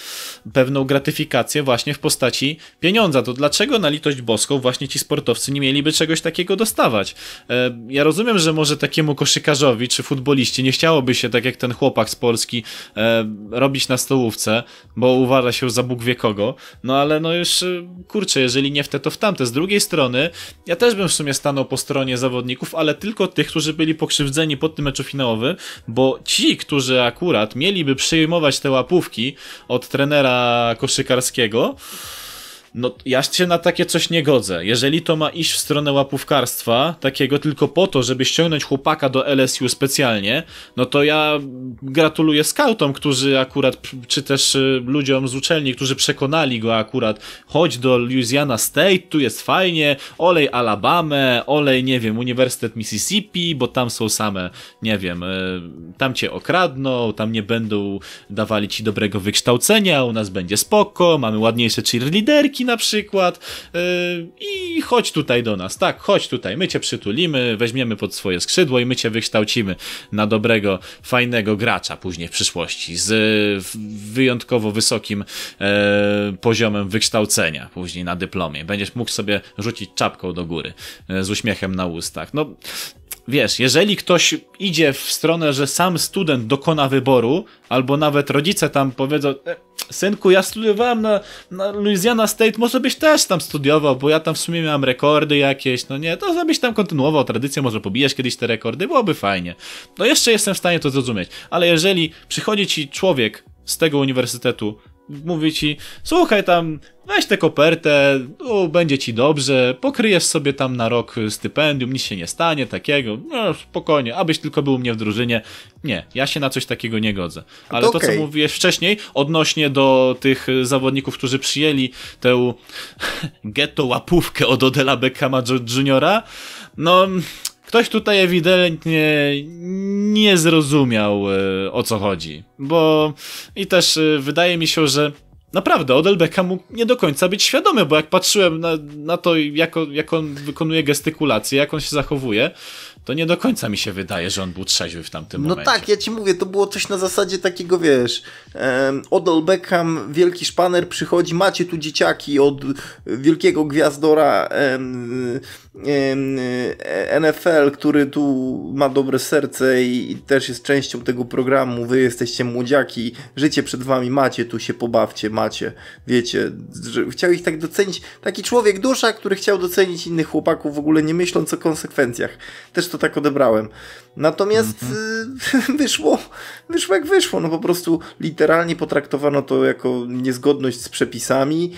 pewną gratyfikację właśnie w postaci pieniądza. To dlaczego na litość boską właśnie ci sportowcy nie mieliby czegoś takiego dostawać? E, ja rozumiem, że może takiemu koszykarzowi czy futboliście nie chciałoby się, tak jak ten chłopak z Polski, e, robić na stołówce, bo uważa się za Bóg wie kogo, no ale no już kurczę, jeżeli nie w te, to w tamte. Z drugiej strony, ja też bym w sumie stanął po stronie zawodników, ale tylko tych, którzy byli pokrzywdzeni pod tym meczu finałowym, bo ci, którzy akurat mieliby przyjmować te łapówki, od trenera koszykarskiego no, ja się na takie coś nie godzę. Jeżeli to ma iść w stronę łapówkarstwa, takiego tylko po to, żeby ściągnąć chłopaka do LSU specjalnie, no to ja gratuluję skautom, którzy akurat, czy też y, ludziom z uczelni, którzy przekonali go akurat, chodź do Louisiana State, tu jest fajnie, olej Alabamę, olej, nie wiem, Uniwersytet Mississippi, bo tam są same, nie wiem, y, tam cię okradną, tam nie będą dawali ci dobrego wykształcenia, u nas będzie spoko, mamy ładniejsze cheerleaderki, na przykład yy, i chodź tutaj do nas, tak, chodź tutaj, my cię przytulimy, weźmiemy pod swoje skrzydło i my cię wykształcimy na dobrego, fajnego gracza później w przyszłości z wyjątkowo wysokim yy, poziomem wykształcenia później na dyplomie. Będziesz mógł sobie rzucić czapką do góry yy, z uśmiechem na ustach. No, wiesz, jeżeli ktoś idzie w stronę, że sam student dokona wyboru, albo nawet rodzice tam powiedzą, e, synku, ja studiowałem na, na Louisiana State, może byś też tam studiował, bo ja tam w sumie miałem rekordy jakieś, no nie, to byś tam kontynuował tradycję, może pobijesz kiedyś te rekordy, byłoby fajnie. No jeszcze jestem w stanie to zrozumieć, ale jeżeli przychodzi ci człowiek z tego uniwersytetu, mówi ci, słuchaj tam, weź tę kopertę, u, będzie ci dobrze, pokryjesz sobie tam na rok stypendium, nic się nie stanie takiego, no spokojnie, abyś tylko był u mnie w drużynie. Nie, ja się na coś takiego nie godzę. Ale to, to okay. co mówiłeś wcześniej, odnośnie do tych zawodników, którzy przyjęli tę [LAUGHS] ghetto łapówkę od Odela Beckhama Juniora, no ktoś tutaj ewidentnie nie zrozumiał e, o co chodzi. Bo i też e, wydaje mi się, że naprawdę Odell Beckham mógł nie do końca być świadomy, bo jak patrzyłem na, na to, jak, jak on wykonuje gestykulację, jak on się zachowuje, to nie do końca mi się wydaje, że on był trzeźwy w tamtym no momencie. No tak, ja ci mówię, to było coś na zasadzie takiego, wiesz, um, Odell Beckham, wielki szpaner, przychodzi, macie tu dzieciaki od wielkiego gwiazdora um, um, NFL, który tu ma dobre serce i, i, też jest częścią tego programu, wy jesteście młodziaki, życie przed wami macie, tu się pobawcie, macie, wiecie, że chciał ich tak docenić, taki człowiek dusza, który chciał docenić innych chłopaków w ogóle nie myśląc o konsekwencjach. Też to tak odebrałem. Natomiast mm -hmm. [LAUGHS] wyszło, wyszło jak wyszło. No po prostu literalnie potraktowano to jako niezgodność z przepisami.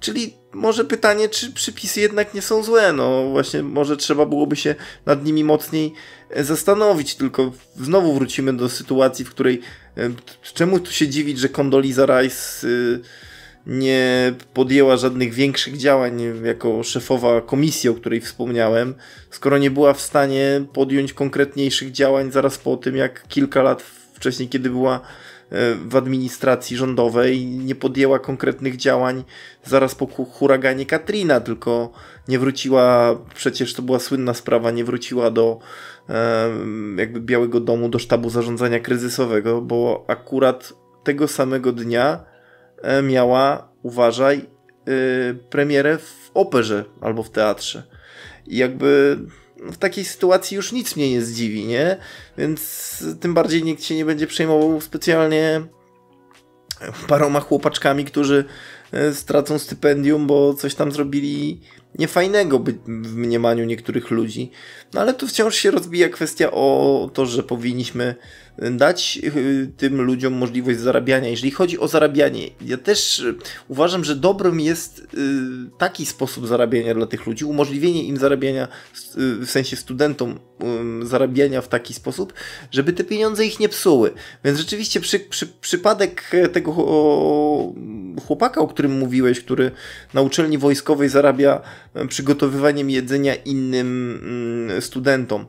Czyli może pytanie, czy przepisy jednak nie są złe? No właśnie, może trzeba byłoby się nad nimi mocniej e, zastanowić, tylko znowu wrócimy do sytuacji, w której czemu tu się dziwić, że Condoleezza Rice y, nie podjęła żadnych większych działań jako szefowa komisji, o której wspomniałem, skoro nie była w stanie podjąć konkretniejszych działań zaraz po tym, jak kilka lat wcześniej, kiedy była e, w administracji rządowej, nie podjęła konkretnych działań zaraz po huraganie Katrina, tylko nie wróciła, przecież to była słynna sprawa, nie wróciła do jakby Białego Domu, do sztabu zarządzania kryzysowego, bo akurat tego samego dnia E, miała, uważaj, yy, premierę w operze albo w teatrze. I jakby w takiej sytuacji już nic mnie nie zdziwi, nie? Więc tym bardziej nikt się nie będzie przejmował specjalnie paroma chłopaczkami, którzy e, stracą stypendium, bo coś tam zrobili niefajnego w mniemaniu niektórych ludzi. No ale tu wciąż się rozbija kwestia o to, że powinniśmy dać y, tym ludziom możliwość zarabiania. Jeżeli chodzi o zarabianie, ja też y, uważam, że dobrym jest y, taki sposób zarabiania dla tych ludzi, umożliwienie im zarabiania, w sensie studentom zarabiania w taki sposób, żeby te pieniądze ich nie psuły. Więc rzeczywiście przy, przy, przypadek tego chłopaka, o którym mówiłeś, który na uczelni wojskowej zarabia przygotowywaniem jedzenia innym mm, studentom,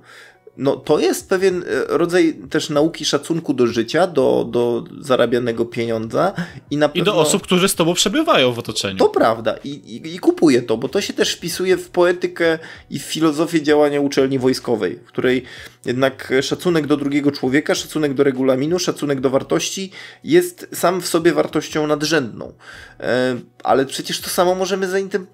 no to jest pewien e, rodzaj też nauki szacunku do życia, do, do zarabianego pieniądza i na pewno... I do osób, którzy z tobą przebywają w otoczeniu. To prawda I, i, i kupuję to, bo to się też wpisuje w poetykę i w filozofię działania uczelni wojskowej, w której jednak szacunek do drugiego człowieka, szacunek do regulaminu, szacunek do wartości jest sam w sobie wartością nadrzędną. E, ale przecież to samo możemy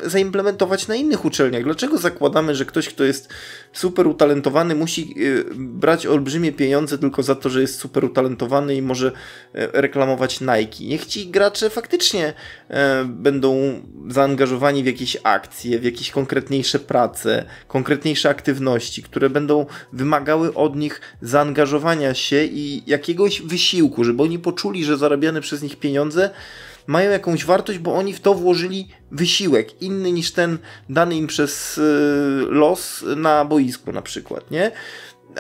zaimplementować na innych uczelniach. Dlaczego zakładamy, że ktoś, kto jest super utalentowany, musi y, brać olbrzymie pieniądze tylko za to, że jest super utalentowany i może e, reklamować Nike? Niech ci gracze faktycznie e, będą zaangażowani w jakieś akcje, w jakieś konkretniejsze prace, konkretniejsze aktywności, które będą wymagały od nich zaangażowania się i jakiegoś wysiłku, żeby oni poczuli, że zarabiane przez nich pieniądze mają jakąś wartość, bo oni w to włożyli wysiłek inny niż ten dany im przez y, los na boisku na przykład, nie?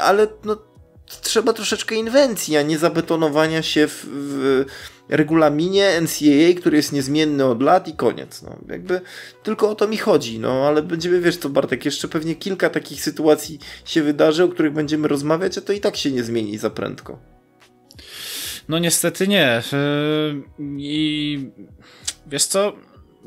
Ale no, trzeba troszeczkę inwencji, a nie zabetonowania się w, w regulaminie NCAA, który jest niezmienny od lat i koniec. No, jakby tylko o to mi chodzi, no ale będziemy, wiesz co Bartek, jeszcze pewnie kilka takich sytuacji się wydarzy, o których będziemy rozmawiać, a to i tak się nie zmieni za prędko. No niestety nie. Yy, I wiesz co,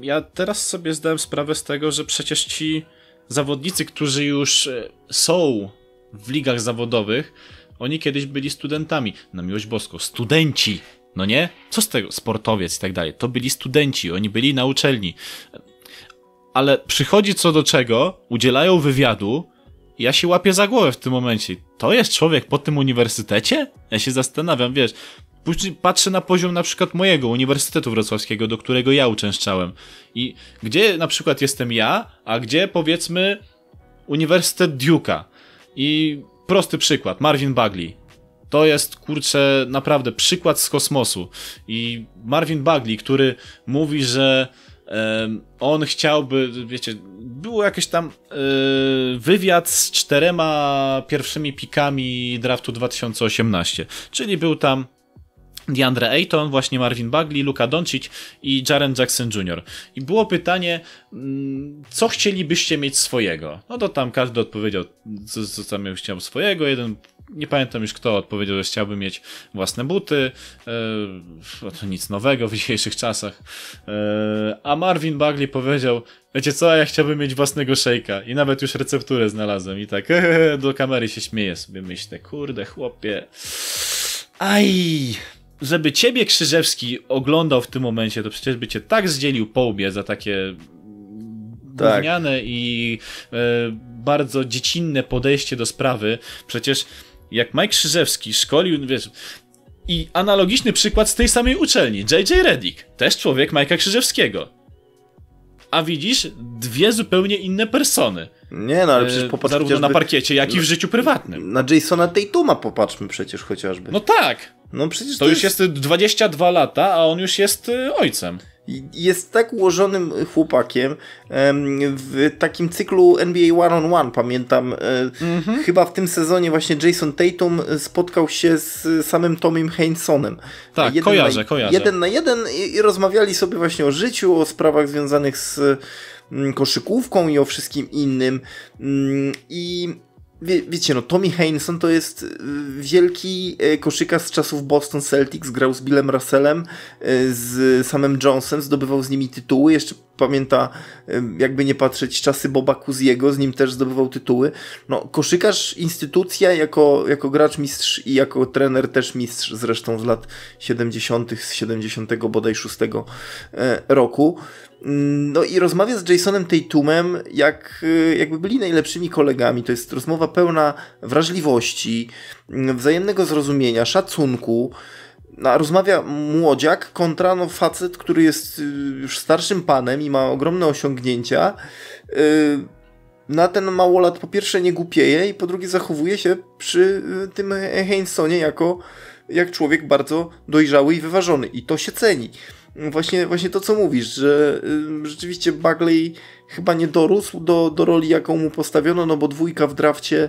ja teraz sobie zdałem sprawę z tego, że przecież ci zawodnicy, którzy już e, są w ligach zawodowych, oni kiedyś byli studentami. Na miłość boską, studenci, no nie? Co z tego? Sportowiec i tak dalej. To byli studenci, oni byli na uczelni. Ale przychodzi co do czego, udzielają wywiadu, ja się łapię za głowę w tym momencie. To jest człowiek po tym uniwersytecie? Ja się zastanawiam, wiesz, Później patrzę na poziom na przykład mojego Uniwersytetu Wrocławskiego, do którego ja uczęszczałem. I gdzie na przykład jestem ja, a gdzie powiedzmy Uniwersytet Duke'a. I prosty przykład, Marvin Bagley. To jest, kurczę, naprawdę przykład z kosmosu. I Marvin Bagley, który mówi, że on chciałby, wiecie, było jakiś tam e, wywiad z czterema pierwszymi pikami draftu 2018, czyli był tam DeAndre Ayton, właśnie Marvin Bagley, Luka Doncic i Jaren Jackson Jr. I było pytanie, mm, co chcielibyście mieć swojego? No to tam każdy odpowiedział, co, co tam chciał swojego. Jeden, nie pamiętam już kto, odpowiedział, że chciałby mieć własne buty. E, to nic nowego w [LAUGHS] dzisiejszych czasach. E, a Marvin Bagley powiedział, wiecie co, ja chciałbym mieć własnego szejka. I nawet już recepturę znalazłem. I tak [LAUGHS] do kamery się śmieję sobie, myślę, kurde chłopie. Aj, żeby ciebie Krzyżewski oglądał w tym momencie, to przecież by cię tak zdzielił po łbie za takie tak. i e, bardzo dziecinne podejście do sprawy. Przecież jak Mike Krzyżewski szkolił, wiesz, i analogiczny przykład z tej samej uczelni, J.J. Reddick, też człowiek Majka Krzyżewskiego. A widzisz, dwie zupełnie inne persony. Nie, no ale przecież e, popatrz Zarówno na parkiecie, jak i w życiu prywatnym. Na Jasona Tatuma popatrzmy przecież chociażby. No tak. No przecież to, to już jest... jest 22 lata, a on już jest y, ojcem jest tak ułożonym chłopakiem w takim cyklu NBA One on One, pamiętam. Mm-hmm. Chyba w tym sezonie właśnie Jason Tatum spotkał się z samym Tomim Heinsonem. Tak, jeden kojarzę, na, kojarzę. Jeden na jeden i, i rozmawiali sobie właśnie o życiu, o sprawach związanych z mm, koszykówką i o wszystkim innym. Mm, I Wie, wiecie, no Tommy Heinsohn to jest y, wielki y, koszykarz z czasów Boston Celtics, grał z Billem Russellem, y, z samym Jonesem, zdobywał z nimi tytuły, jeszcze pamięta, jakby nie patrzeć, czasy Boba Kuziego, z nim też zdobywał tytuły. No, koszykarz, instytucja jako, jako gracz mistrz i jako trener też mistrz, zresztą z lat 70., z 70 bodaj 6 e, roku. Mm, no i rozmawia z Jasonem Tatumem, jak, y, jakby byli najlepszymi kolegami. To jest rozmowa pełna wrażliwości, mm, wzajemnego zrozumienia, szacunku. no, rozmawia młodziak kontra no, facet, który jest y, już starszym panem i ma ogromne osiągnięcia. Y, na ten małolat po pierwsze nie głupieje i po drugie zachowuje się przy tym Heinsonie jako jak człowiek bardzo dojrzały i wyważony i to się ceni. Właśnie, właśnie to, co mówisz, że rzeczywiście Bagley chyba nie dorósł do, do roli, jaką mu postawiono, no bo dwójka w drafcie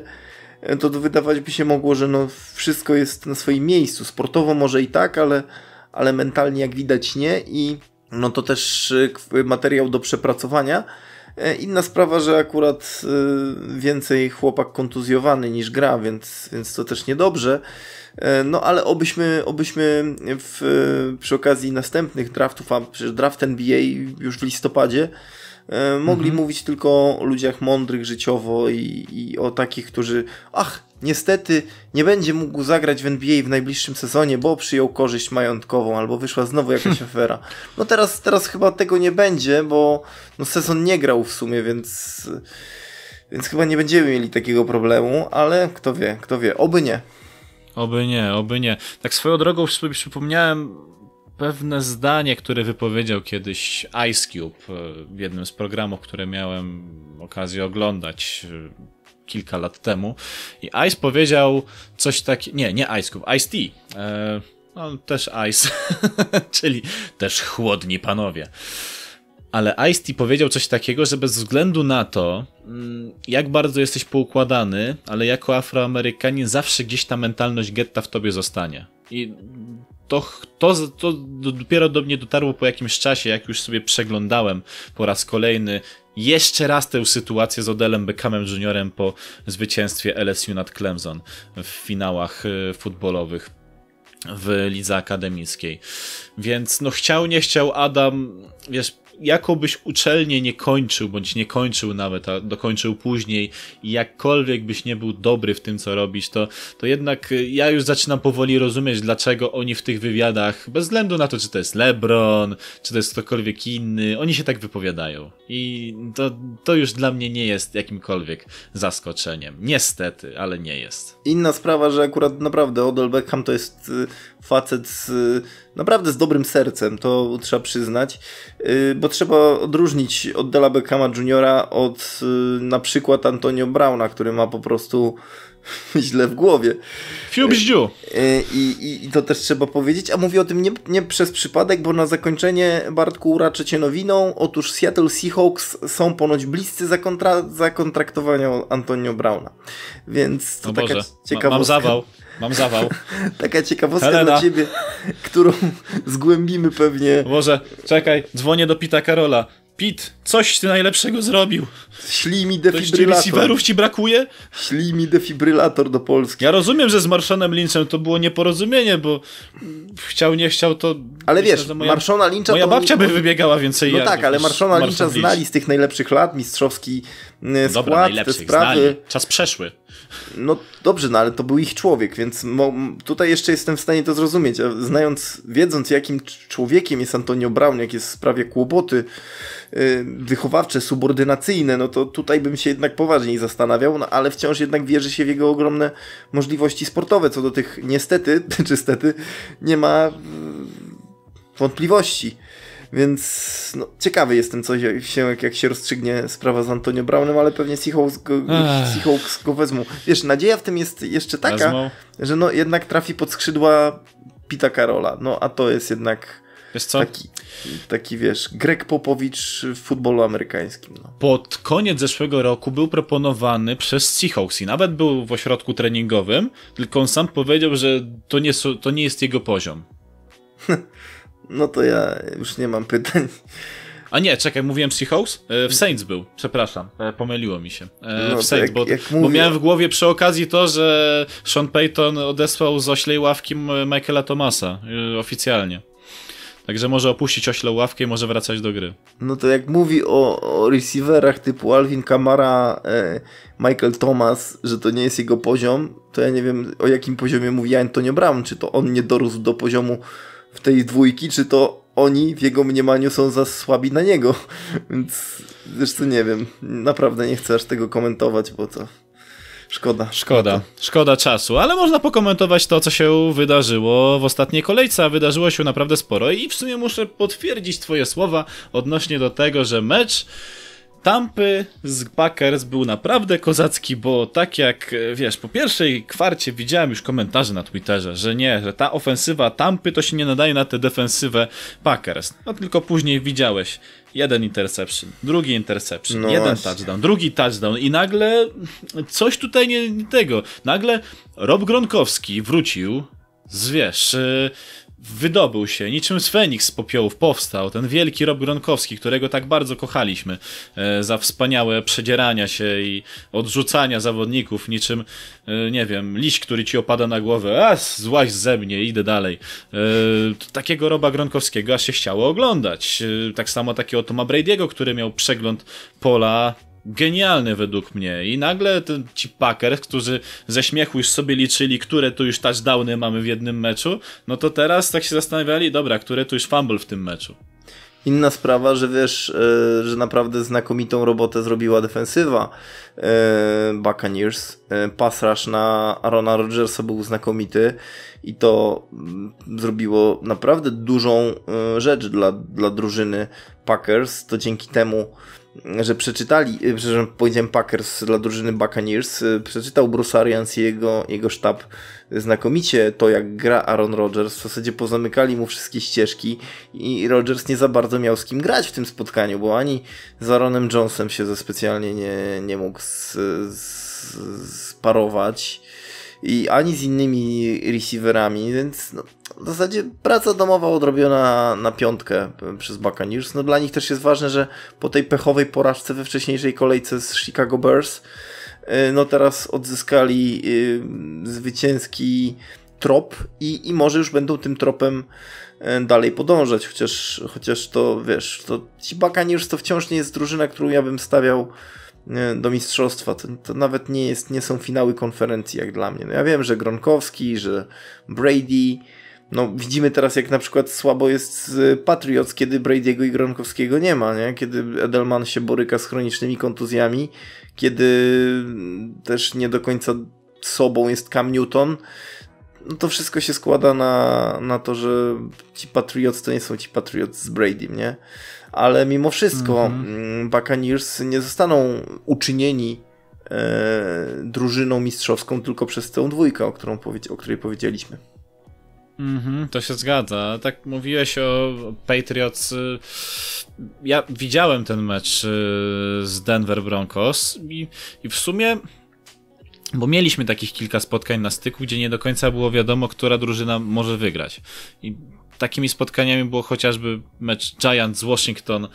E, to wydawać by się mogło, że no wszystko jest na swoim miejscu. Sportowo może i tak, ale, ale mentalnie jak widać nie i no to też e, materiał do przepracowania. E, inna sprawa, że akurat więcej chłopak kontuzjowany niż gra, więc, więc to też niedobrze. No ale obyśmy, obyśmy w, przy okazji następnych draftów, a przecież draft NBA już w listopadzie, E, mogli mhm. mówić tylko o ludziach mądrych życiowo i, i, o takich, którzy, ach, niestety nie będzie mógł zagrać w NBA w najbliższym sezonie, bo przyjął korzyść majątkową albo wyszła znowu jakaś [LAUGHS] afera. No teraz, teraz chyba tego nie będzie, bo no, sezon nie grał w sumie, więc, więc chyba nie będziemy mieli takiego problemu, ale kto wie, kto wie, oby nie. Oby nie, oby nie. Tak swoją drogą sobie przypomniałem, pewne zdanie, które wypowiedział kiedyś Ice Cube e, w jednym z programów, które miałem okazję oglądać e, kilka lat temu. I Ice powiedział coś takiego. Nie, nie Ice Cube, Ice T. E, no, też Ice, [LAUGHS] czyli też chłodni panowie. Ale Ice-T powiedział coś takiego, że bez względu na to, mm, jak bardzo jesteś poukładany, ale jako Afroamerykanin zawsze gdzieś ta mentalność getta w tobie zostanie. I to, to, to dopiero do mnie dotarło po jakimś czasie, jak już sobie przeglądałem po raz kolejny jeszcze raz tę sytuację z Odelem Beckhamem Juniorem po zwycięstwie LSU nad Clemson w finałach e, futbolowych w lidze akademickiej. Więc no chciał, nie chciał Adam, wiesz, jakobyś uczelnię nie kończył, bądź nie kończył nawet, a dokończył później i jakkolwiek byś nie był dobry w tym, co robisz, to, to jednak y, ja już zaczynam powoli rozumieć, dlaczego oni w tych wywiadach, bez względu na to, czy to jest LeBron, czy to jest ktokolwiek inny, oni się tak wypowiadają. I to, to już dla mnie nie jest jakimkolwiek zaskoczeniem. Niestety, ale nie jest. Inna sprawa, że akurat naprawdę Odell Beckham to jest y, facet z, naprawdę z dobrym sercem, to trzeba przyznać, y, bo trzeba odróżnić od Dela Beckhama Juniora od y, na przykład Antonio Browna, który ma po prostu [LAUGHS] źle w głowie. Fiubździu. Y, I, i, I to też trzeba powiedzieć, a mówię o tym nie, nie przez przypadek, bo na zakończenie Bartku uraczę cię nowiną. Otóż Seattle Seahawks są ponoć bliscy zakontra zakontraktowania Antonio Browna. Więc to o taka Boże. ciekawostka. Mam zawał. Mam zawał. [LAUGHS] Taka ciekawostka Helena. dla ciebie, którą zgłębimy pewnie. Może, czekaj, dzwonię do Pita Karola. Pit, coś ty najlepszego zrobił. Ślij mi defibrylator. receiverów ci brakuje? Ślij mi defibrylator do Polski. Ja rozumiem, że z Marszonem Lynchem to było nieporozumienie, bo chciał, nie chciał, to... Ale wiesz, moja, Marszona Lyncha... Moja babcia by wybiegała więcej No tak, ale Marszona Lyncha znali z tych najlepszych lat, mistrzowski y, skład, Dobra, te sprawy. Znali. Czas przeszły. No dobrze, no ale to był ich człowiek, więc tutaj jeszcze jestem w stanie to zrozumieć. Znając, wiedząc jakim człowiekiem jest Antonio Brown, jak jest w sprawie kłopoty yy, wychowawcze, subordynacyjne, no to tutaj bym się jednak poważniej zastanawiał, no ale wciąż jednak wierzy się w jego ogromne możliwości sportowe. Co do tych niestety, [LAUGHS] czy stety, nie ma wątpliwości. Więc no, ciekawy jestem, co się, jak, jak się rozstrzygnie sprawa z Antonio Brownem, ale pewnie Seahawks go, Seahawks go wezmą. Wiesz, nadzieja w tym jest jeszcze taka, wezmą. że no jednak trafi pod skrzydła Pita Karola. No a to jest jednak? Taki, taki, wiesz, Greg Popowicz w futbolu amerykańskim. No. Pod koniec zeszłego roku był proponowany przez Seahawks i nawet był w ośrodku treningowym, tylko on sam powiedział, że to nie, to nie jest jego poziom. [LAUGHS] No to ja już nie mam pytań. A nie, czekaj, mówiłem Seahawks? E, w Saints był, przepraszam, e, pomyliło mi się. E, no w Saints, jak, bo, jak bo, miałem w głowie przy okazji to, że Sean Payton odesłał z oślej ławki Michaela Thomasa oficjalnie. Także może opuścić oślą ławkę i może wracać do gry. No to jak mówi o, o receiverach typu Alvin Kamara, e, Michael Thomas, że to nie jest jego poziom, to ja nie wiem o jakim poziomie mówi Antonio Brown. Czy to on nie dorósł do poziomu w tej dwójki, czy to oni w jego mniemaniu są za słabi na niego. [LAUGHS] Więc zresztą nie wiem. Naprawdę nie chcę aż tego komentować, bo to Szkoda. Szkoda. Szkoda czasu, ale można pokomentować to, co się wydarzyło w ostatniej kolejce, a wydarzyło się naprawdę sporo i w sumie muszę potwierdzić twoje słowa odnośnie do tego, że mecz Tampy z Packers był naprawdę kozacki, bo tak jak, wiesz, po pierwszej kwarcie widziałem już komentarze na Twitterze, że nie, że ta ofensywa Tampy to się nie nadaje na tę defensywę Packers. No tylko później widziałeś jeden interception, drugi interception, no jeden właśnie. touchdown, drugi touchdown i nagle coś tutaj nie, nie tego. Nagle Rob Gronkowski wrócił z, wiesz, wydobył się, niczym z Feniks z popiołów powstał, ten wielki Rob Gronkowski, którego tak bardzo kochaliśmy e, za wspaniałe przedzierania się i odrzucania zawodników, niczym, e, nie wiem, liść, który ci opada na głowę, a złaź ze mnie, idę dalej. E, takiego Roba Gronkowskiego aż się chciało oglądać. E, tak samo takiego Toma Brady'ego, który miał przegląd pola genialny według mnie. I nagle ten, ci Packers, którzy ze śmiechu już sobie liczyli, które tu już touchdowny mamy w jednym meczu, no to teraz tak się zastanawiali, dobra, które tu już fumble w tym meczu. Inna sprawa, że wiesz, e, że naprawdę znakomitą robotę zrobiła defensywa e, Buccaneers. E, pass rush na Arona Rodgersa był znakomity i to mm, zrobiło naprawdę dużą rzecz dla, dla drużyny Packers. To dzięki temu że przeczytali, y, przepraszam, powiedziałem Packers dla drużyny Buccaneers, y, przeczytał Bruce Arians i jego, jego sztab znakomicie to, jak gra Aaron Rodgers. W zasadzie pozamykali mu wszystkie ścieżki i Rodgers nie za bardzo miał z kim grać w tym spotkaniu, bo ani z Aaronem Jonesem się ze specjalnie nie, nie mógł sparować i ani z innymi receiverami, więc no, w zasadzie praca domowa odrobiona na piątkę przez Buccaneers. No dla nich też jest ważne, że po tej pechowej porażce we wcześniejszej kolejce z Chicago Bears, y, no teraz odzyskali y, zwycięski trop i, i może już będą tym tropem y, dalej podążać, chociaż, chociaż to wiesz, to ci Buccaneers to wciąż nie jest drużyna, którą ja bym stawiał do mistrzostwa. To, to, nawet nie, jest, nie są finały konferencji jak dla mnie. No ja wiem, że Gronkowski, że Brady. No widzimy teraz jak na przykład słabo jest Patriots, kiedy Brady'ego i Gronkowskiego nie ma, nie? Kiedy Edelman się boryka z chronicznymi kontuzjami, kiedy też nie do końca sobą jest Cam Newton. No to wszystko się składa na, na to, że ci Patriots to nie są ci Patriots z Brady, nie? Ale mimo wszystko mm-hmm. Buccaneers nie zostaną uczynieni e, drużyną mistrzowską tylko przez tę dwójkę, o, którą o której powiedzieliśmy. Mhm, to się zgadza. Tak mówiłeś o Patriots. Y, ja widziałem ten mecz y, z Denver Broncos i, i w sumie bo mieliśmy takich kilka spotkań na styku, gdzie nie do końca było wiadomo, która drużyna może wygrać. I takimi spotkaniami było chociażby mecz Giants z Washington. E,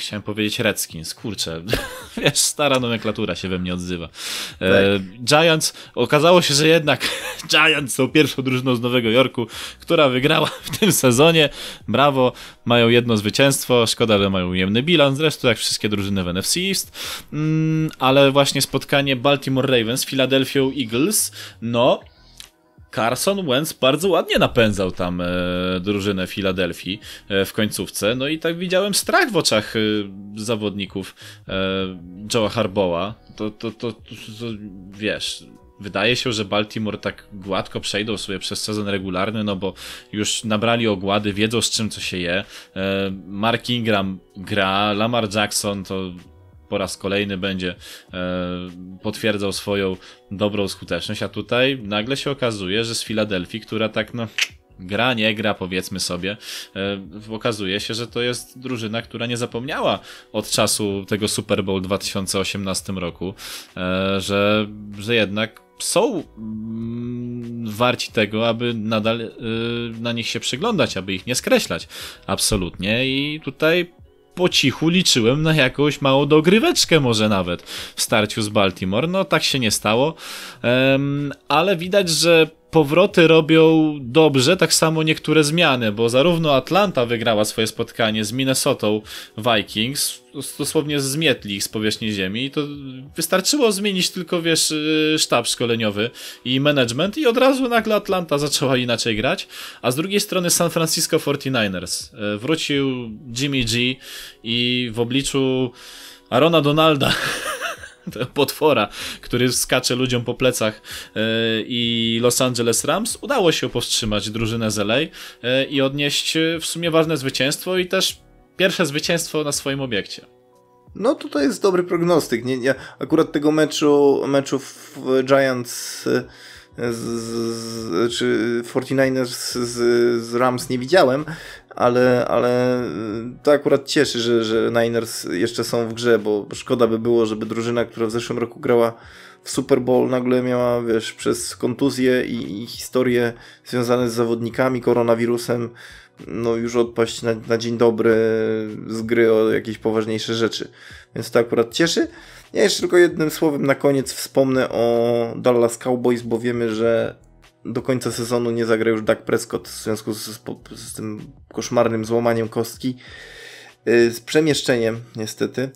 chciałem powiedzieć Redskins, kurczę, [LAUGHS] wiesz, stara nomenklatura się we mnie odzywa. E, tak. Giants, okazało się, że jednak [LAUGHS] Giants są pierwszą drużyną z Nowego Jorku, która wygrała w tym sezonie. Brawo, mają jedno zwycięstwo, szkoda, że mają ujemny bilans, zresztą jak wszystkie drużyny w NFC East, mm, ale właśnie spotkanie Baltimore Ravens, Philadelphia Eagles, no Carson Wentz bardzo ładnie napędzał tam e, drużynę Filadelfii e, w końcówce. No i tak widziałem strach w oczach e, zawodników Joe'a Harboa. To, to, to, to, wiesz, wydaje się, że Baltimore tak gładko przejdą sobie przez sezon regularny, no bo już nabrali ogłady, wiedzą z czym co się je. Mark Ingram gra, Lamar Jackson to po raz kolejny będzie e, potwierdzał swoją dobrą skuteczność, a tutaj nagle się okazuje, że z Filadelfii, która tak no gra, nie gra, powiedzmy sobie, e, okazuje się, że to jest drużyna, która nie zapomniała od czasu tego Super Bowl 2018 roku, e, że, że jednak są mm, warci tego, aby nadal y, na nich się przyglądać, aby ich nie skreślać. Absolutnie. I tutaj po cichu liczyłem na jakąś małą dogryweczkę może nawet w starciu z Baltimore. No tak się nie stało, um, ale widać, że powroty robią dobrze, tak samo niektóre zmiany, bo zarówno Atlanta wygrała swoje spotkanie z Minnesotą Vikings, dosłownie zmietli ich z powierzchni ziemi i to wystarczyło zmienić tylko, wiesz, y, sztab szkoleniowy i management i od razu nagle Atlanta zaczęła inaczej grać, a z drugiej strony San Francisco 49ers. Y, wrócił Jimmy G i w obliczu Arona Donalda [LAUGHS] [LAUGHS] potwora, który skacze ludziom po plecach e, i Los Angeles Rams, udało się powstrzymać drużynę z LA e, i odnieść w sumie ważne zwycięstwo i też pierwsze zwycięstwo na swoim obiekcie. No to jest dobry prognostyk. Nie, nie, akurat tego meczu, meczów Giants z, z, czy 49ers z, z Rams nie widziałem, ale, ale to akurat cieszy, że, że Niners jeszcze są w grze, bo szkoda by było, żeby drużyna, która w zeszłym roku grała w Super Bowl nagle miała, wiesz, przez kontuzje i, i historie związane z zawodnikami, koronawirusem, no już odpaść na, na dzień dobry z gry o jakieś poważniejsze rzeczy. Więc to akurat cieszy. Ja jeszcze tylko jednym słowem na koniec wspomnę o Dallas Cowboys, bo wiemy, że do końca sezonu nie zagra już Dak Prescott w związku z, z, z tym koszmarnym złamaniem kostki. Y, z przemieszczeniem niestety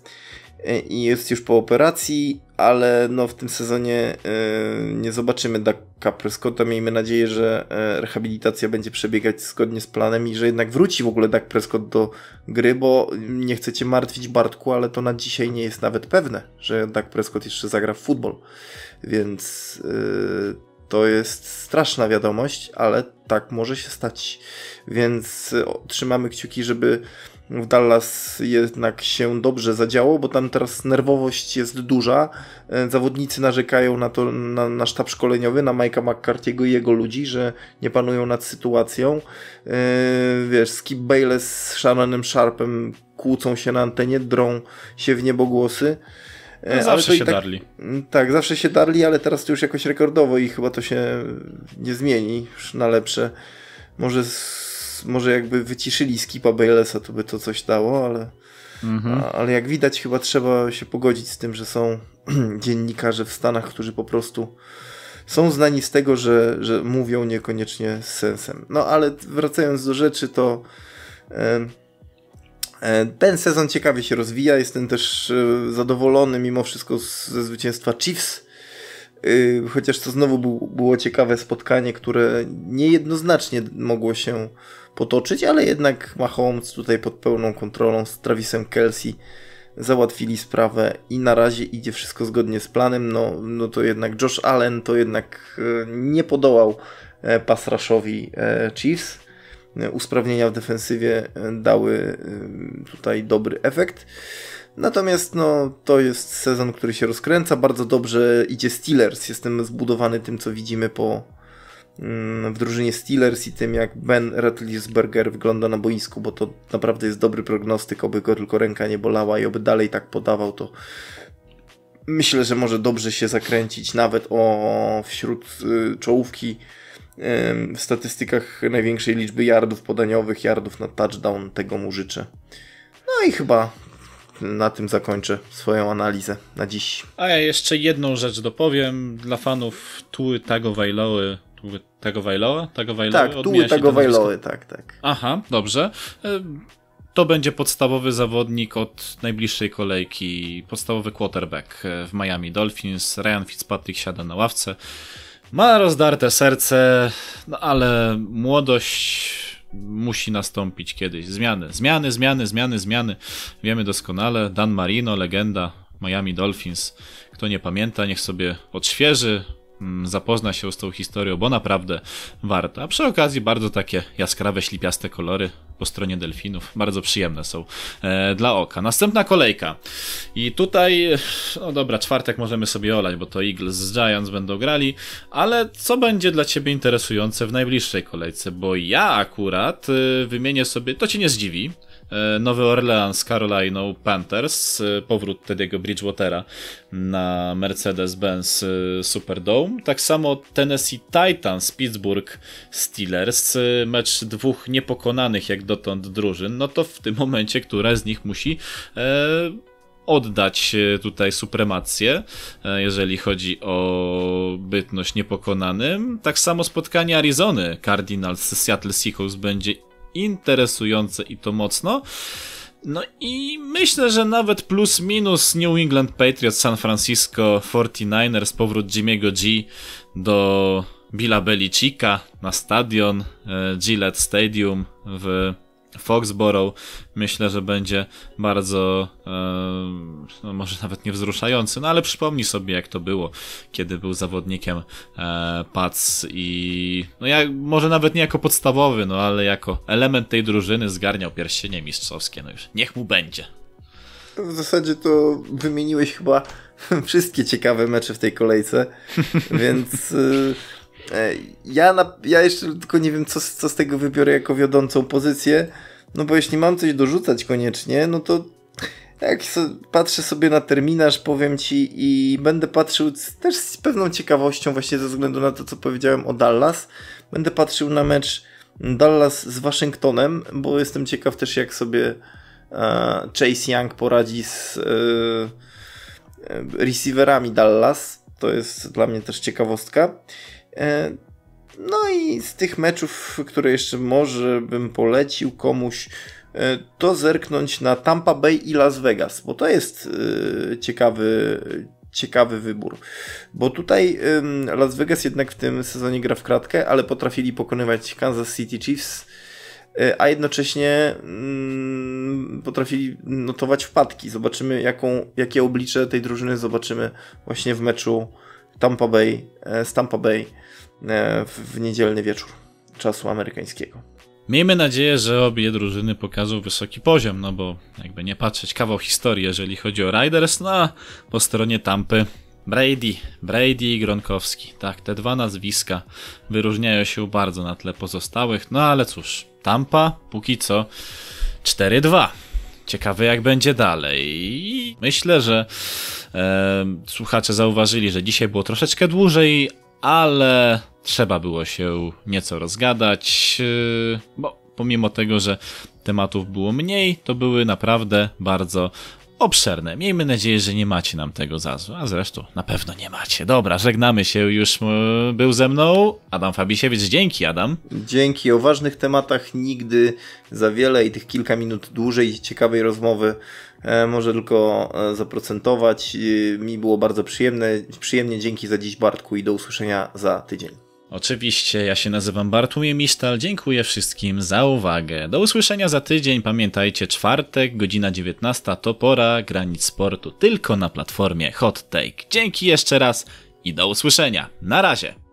i jest już po operacji, ale no w tym sezonie yy, nie zobaczymy Daka Prescotta. Miejmy nadzieję, że rehabilitacja będzie przebiegać zgodnie z planem i że jednak wróci w ogóle Dak Prescott do gry, bo nie chcecie martwić Bartku, ale to na dzisiaj nie jest nawet pewne, że Dak Prescott jeszcze zagra w futbol. Więc to jest straszna wiadomość, ale tak może się stać. Więc trzymamy kciuki, żeby w Dallas jednak się dobrze zadziało, bo tam teraz nerwowość jest duża. E, zawodnicy narzekają na to, na, na sztab szkoleniowy, na Mike'a McCarthy'ego i jego ludzi, że nie panują nad sytuacją. Yy, wiesz, Skip Bayless z Shannonem Sharpem kłócą się na antenie, drą się w niebogłosy. No, zawsze się tak, darli. Tak, zawsze się darli, ale teraz to już jakoś rekordowo i chyba to się nie zmieni już na lepsze. Może może jakby wyciszyli Skipa Baylessa, to by to coś dało, ale, mhm. ale jak widać chyba trzeba się pogodzić z tym, że są [CLEARS THROAT] dziennikarze w Stanach, którzy po prostu są znani z tego, że, że mówią niekoniecznie z sensem. No ale wracając do rzeczy, to e, e, ten sezon ciekawie się rozwija. Jestem też e, zadowolony mimo wszystko ze zwycięstwa Chiefs. Chociaż to znowu był, było ciekawe spotkanie, które niejednoznacznie mogło się potoczyć, ale jednak Mahomes tutaj pod pełną kontrolą z Travisem Kelsey załatwili sprawę i na razie idzie wszystko zgodnie z planem, no, no to jednak Josh Allen to jednak e, nie podołał e, e, Chiefs. Usprawnienia w defensywie dały tutaj dobry efekt. Natomiast no, to jest sezon, który się rozkręca. Bardzo dobrze idzie Steelers. Jestem zbudowany tym, co widzimy po, Mm, w drużynie Steelers i tym, jak Ben Roethlisberger wygląda na boisku, bo to naprawdę jest dobry prognostyk, oby go tylko ręka nie bolała i oby dalej tak podawał, to myślę, że może dobrze się zakręcić nawet o wśród y, czołówki w statystykach największej liczby yardów podaniowych, yardów na touchdown, tego mu życzę. No i chyba na tym zakończę swoją analizę na dziś. A ja jeszcze jedną rzecz dopowiem dla fanów Tuły Tagovailoa tego Wailoa? Tego Wailoa? Tak, tuły tego Wailoa, tak, tak. Aha, dobrze. E, to będzie podstawowy zawodnik od najbliższej kolejki, podstawowy quarterback e, w Miami Dolphins. Ryan Fitzpatrick siada na ławce. Ma rozdarte serce, no ale młodość musi nastąpić kiedyś. Zmiany, zmiany, zmiany, zmiany, zmiany. Wiemy doskonale. Dan Marino, legenda Miami Dolphins. Kto nie pamięta, niech sobie odświeży. Mm, zapozna się z tą historią, bo naprawdę warto. A przy okazji bardzo takie jaskrawe, ślipiaste kolory po stronie delfinów. Bardzo przyjemne są e, dla oka. Następna kolejka. I tutaj, no dobra, czwartek możemy sobie olać, bo to Eagles z Giants będą grali, ale co będzie dla Ciebie interesujące w najbliższej kolejce? Bo ja akurat y, wymienię sobie, to Cię nie zdziwi, E, Nowy Orleans z Carolina Panthers, e, powrót Teddy'ego Bridgewatera na Mercedes-Benz e, Superdome. Tak samo Tennessee Titans, Pittsburgh Steelers, mecz dwóch niepokonanych jak dotąd drużyn, no to w tym momencie która z nich musi oddać tutaj supremację, jeżeli chodzi o bytność niepokonanym. Tak samo spotkanie Arizony Cardinals z Seattle Seahawks będzie interesujące i to mocno. No i myślę, że nawet plus minus New England Patriots, San Francisco 49ers, powrót Jimmy'ego G do Billa Belicika na stadion e, Gillette Stadium w Foxborough. Myślę, że będzie bardzo, e, no może nawet nie wzruszający, no ale przypomnij sobie, jak to było, kiedy był zawodnikiem e, Pats i no ja może nawet nie jako podstawowy, no ale jako element tej drużyny zgarniał pierścienie mistrzowskie, no już niech mu będzie. W zasadzie to wymieniłeś chyba [LAUGHS] wszystkie ciekawe mecze w tej kolejce, [LAUGHS] więc y, ja, na, ja jeszcze tylko nie wiem, co, co z tego wybiorę jako wiodącą pozycję, no bo jeśli mam coś dorzucać koniecznie, no to jak patrzę sobie na terminarz, powiem ci i będę patrzył też z pewną ciekawością, właśnie ze względu na to, co powiedziałem o Dallas, będę patrzył na mecz Dallas z Waszyngtonem, bo jestem ciekaw też, jak sobie e, Chase Young poradzi z e, e, receiverami Dallas. To jest dla mnie też ciekawostka. No i z tych meczów, które jeszcze może bym polecił komuś, e, to zerknąć na Tampa Bay i Las Vegas, bo to jest e, ciekawy, ciekawy wybór. Bo tutaj Las Vegas jednak w tym sezonie gra w kratkę, ale potrafili pokonywać Kansas City Chiefs, e, a jednocześnie mm, potrafili notować wpadki. Zobaczymy, jaką, jakie oblicze tej drużyny zobaczymy właśnie w meczu Tampa Bay, z Tampa Bay E, w niedzielny wieczór czasu amerykańskiego. Miejmy nadzieję, że obie drużyny pokażą wysoki poziom, no bo jakby nie patrzeć, kawał historii, jeżeli chodzi o Riders, no po stronie Tampy Brady, Brady i Gronkowski. Tak, te dwa nazwiska wyróżniają się bardzo na tle pozostałych, no ale cóż, Tampa póki co 4-2. Ciekawe jak będzie dalej. Myślę, że e, słuchacze zauważyli, że dzisiaj było troszeczkę dłużej, ale trzeba było się nieco rozgadać, yy, bo pomimo tego, że tematów było mniej, to były naprawdę bardzo obszerne. Miejmy nadzieję, że nie macie nam tego za złe, a zresztą na pewno nie macie. Dobra, żegnamy się, już yy, był ze mną Adam Fabisiewicz. Dzięki, Adam. Dzięki. O ważnych tematach nigdy za wiele i tych kilka minut dłużej ciekawej rozmowy może tylko e, zaprocentować. Mi było bardzo przyjemne, przyjemnie. Dzięki za dziś Bartku i do usłyszenia za tydzień. Oczywiście, ja się nazywam Bartłomiej Misztal, dziękuję wszystkim za uwagę. Do usłyszenia za tydzień, pamiętajcie, czwartek, godzina 19 to pora granic sportu, tylko na platformie Hot Take. Dzięki jeszcze raz i do usłyszenia. Na razie.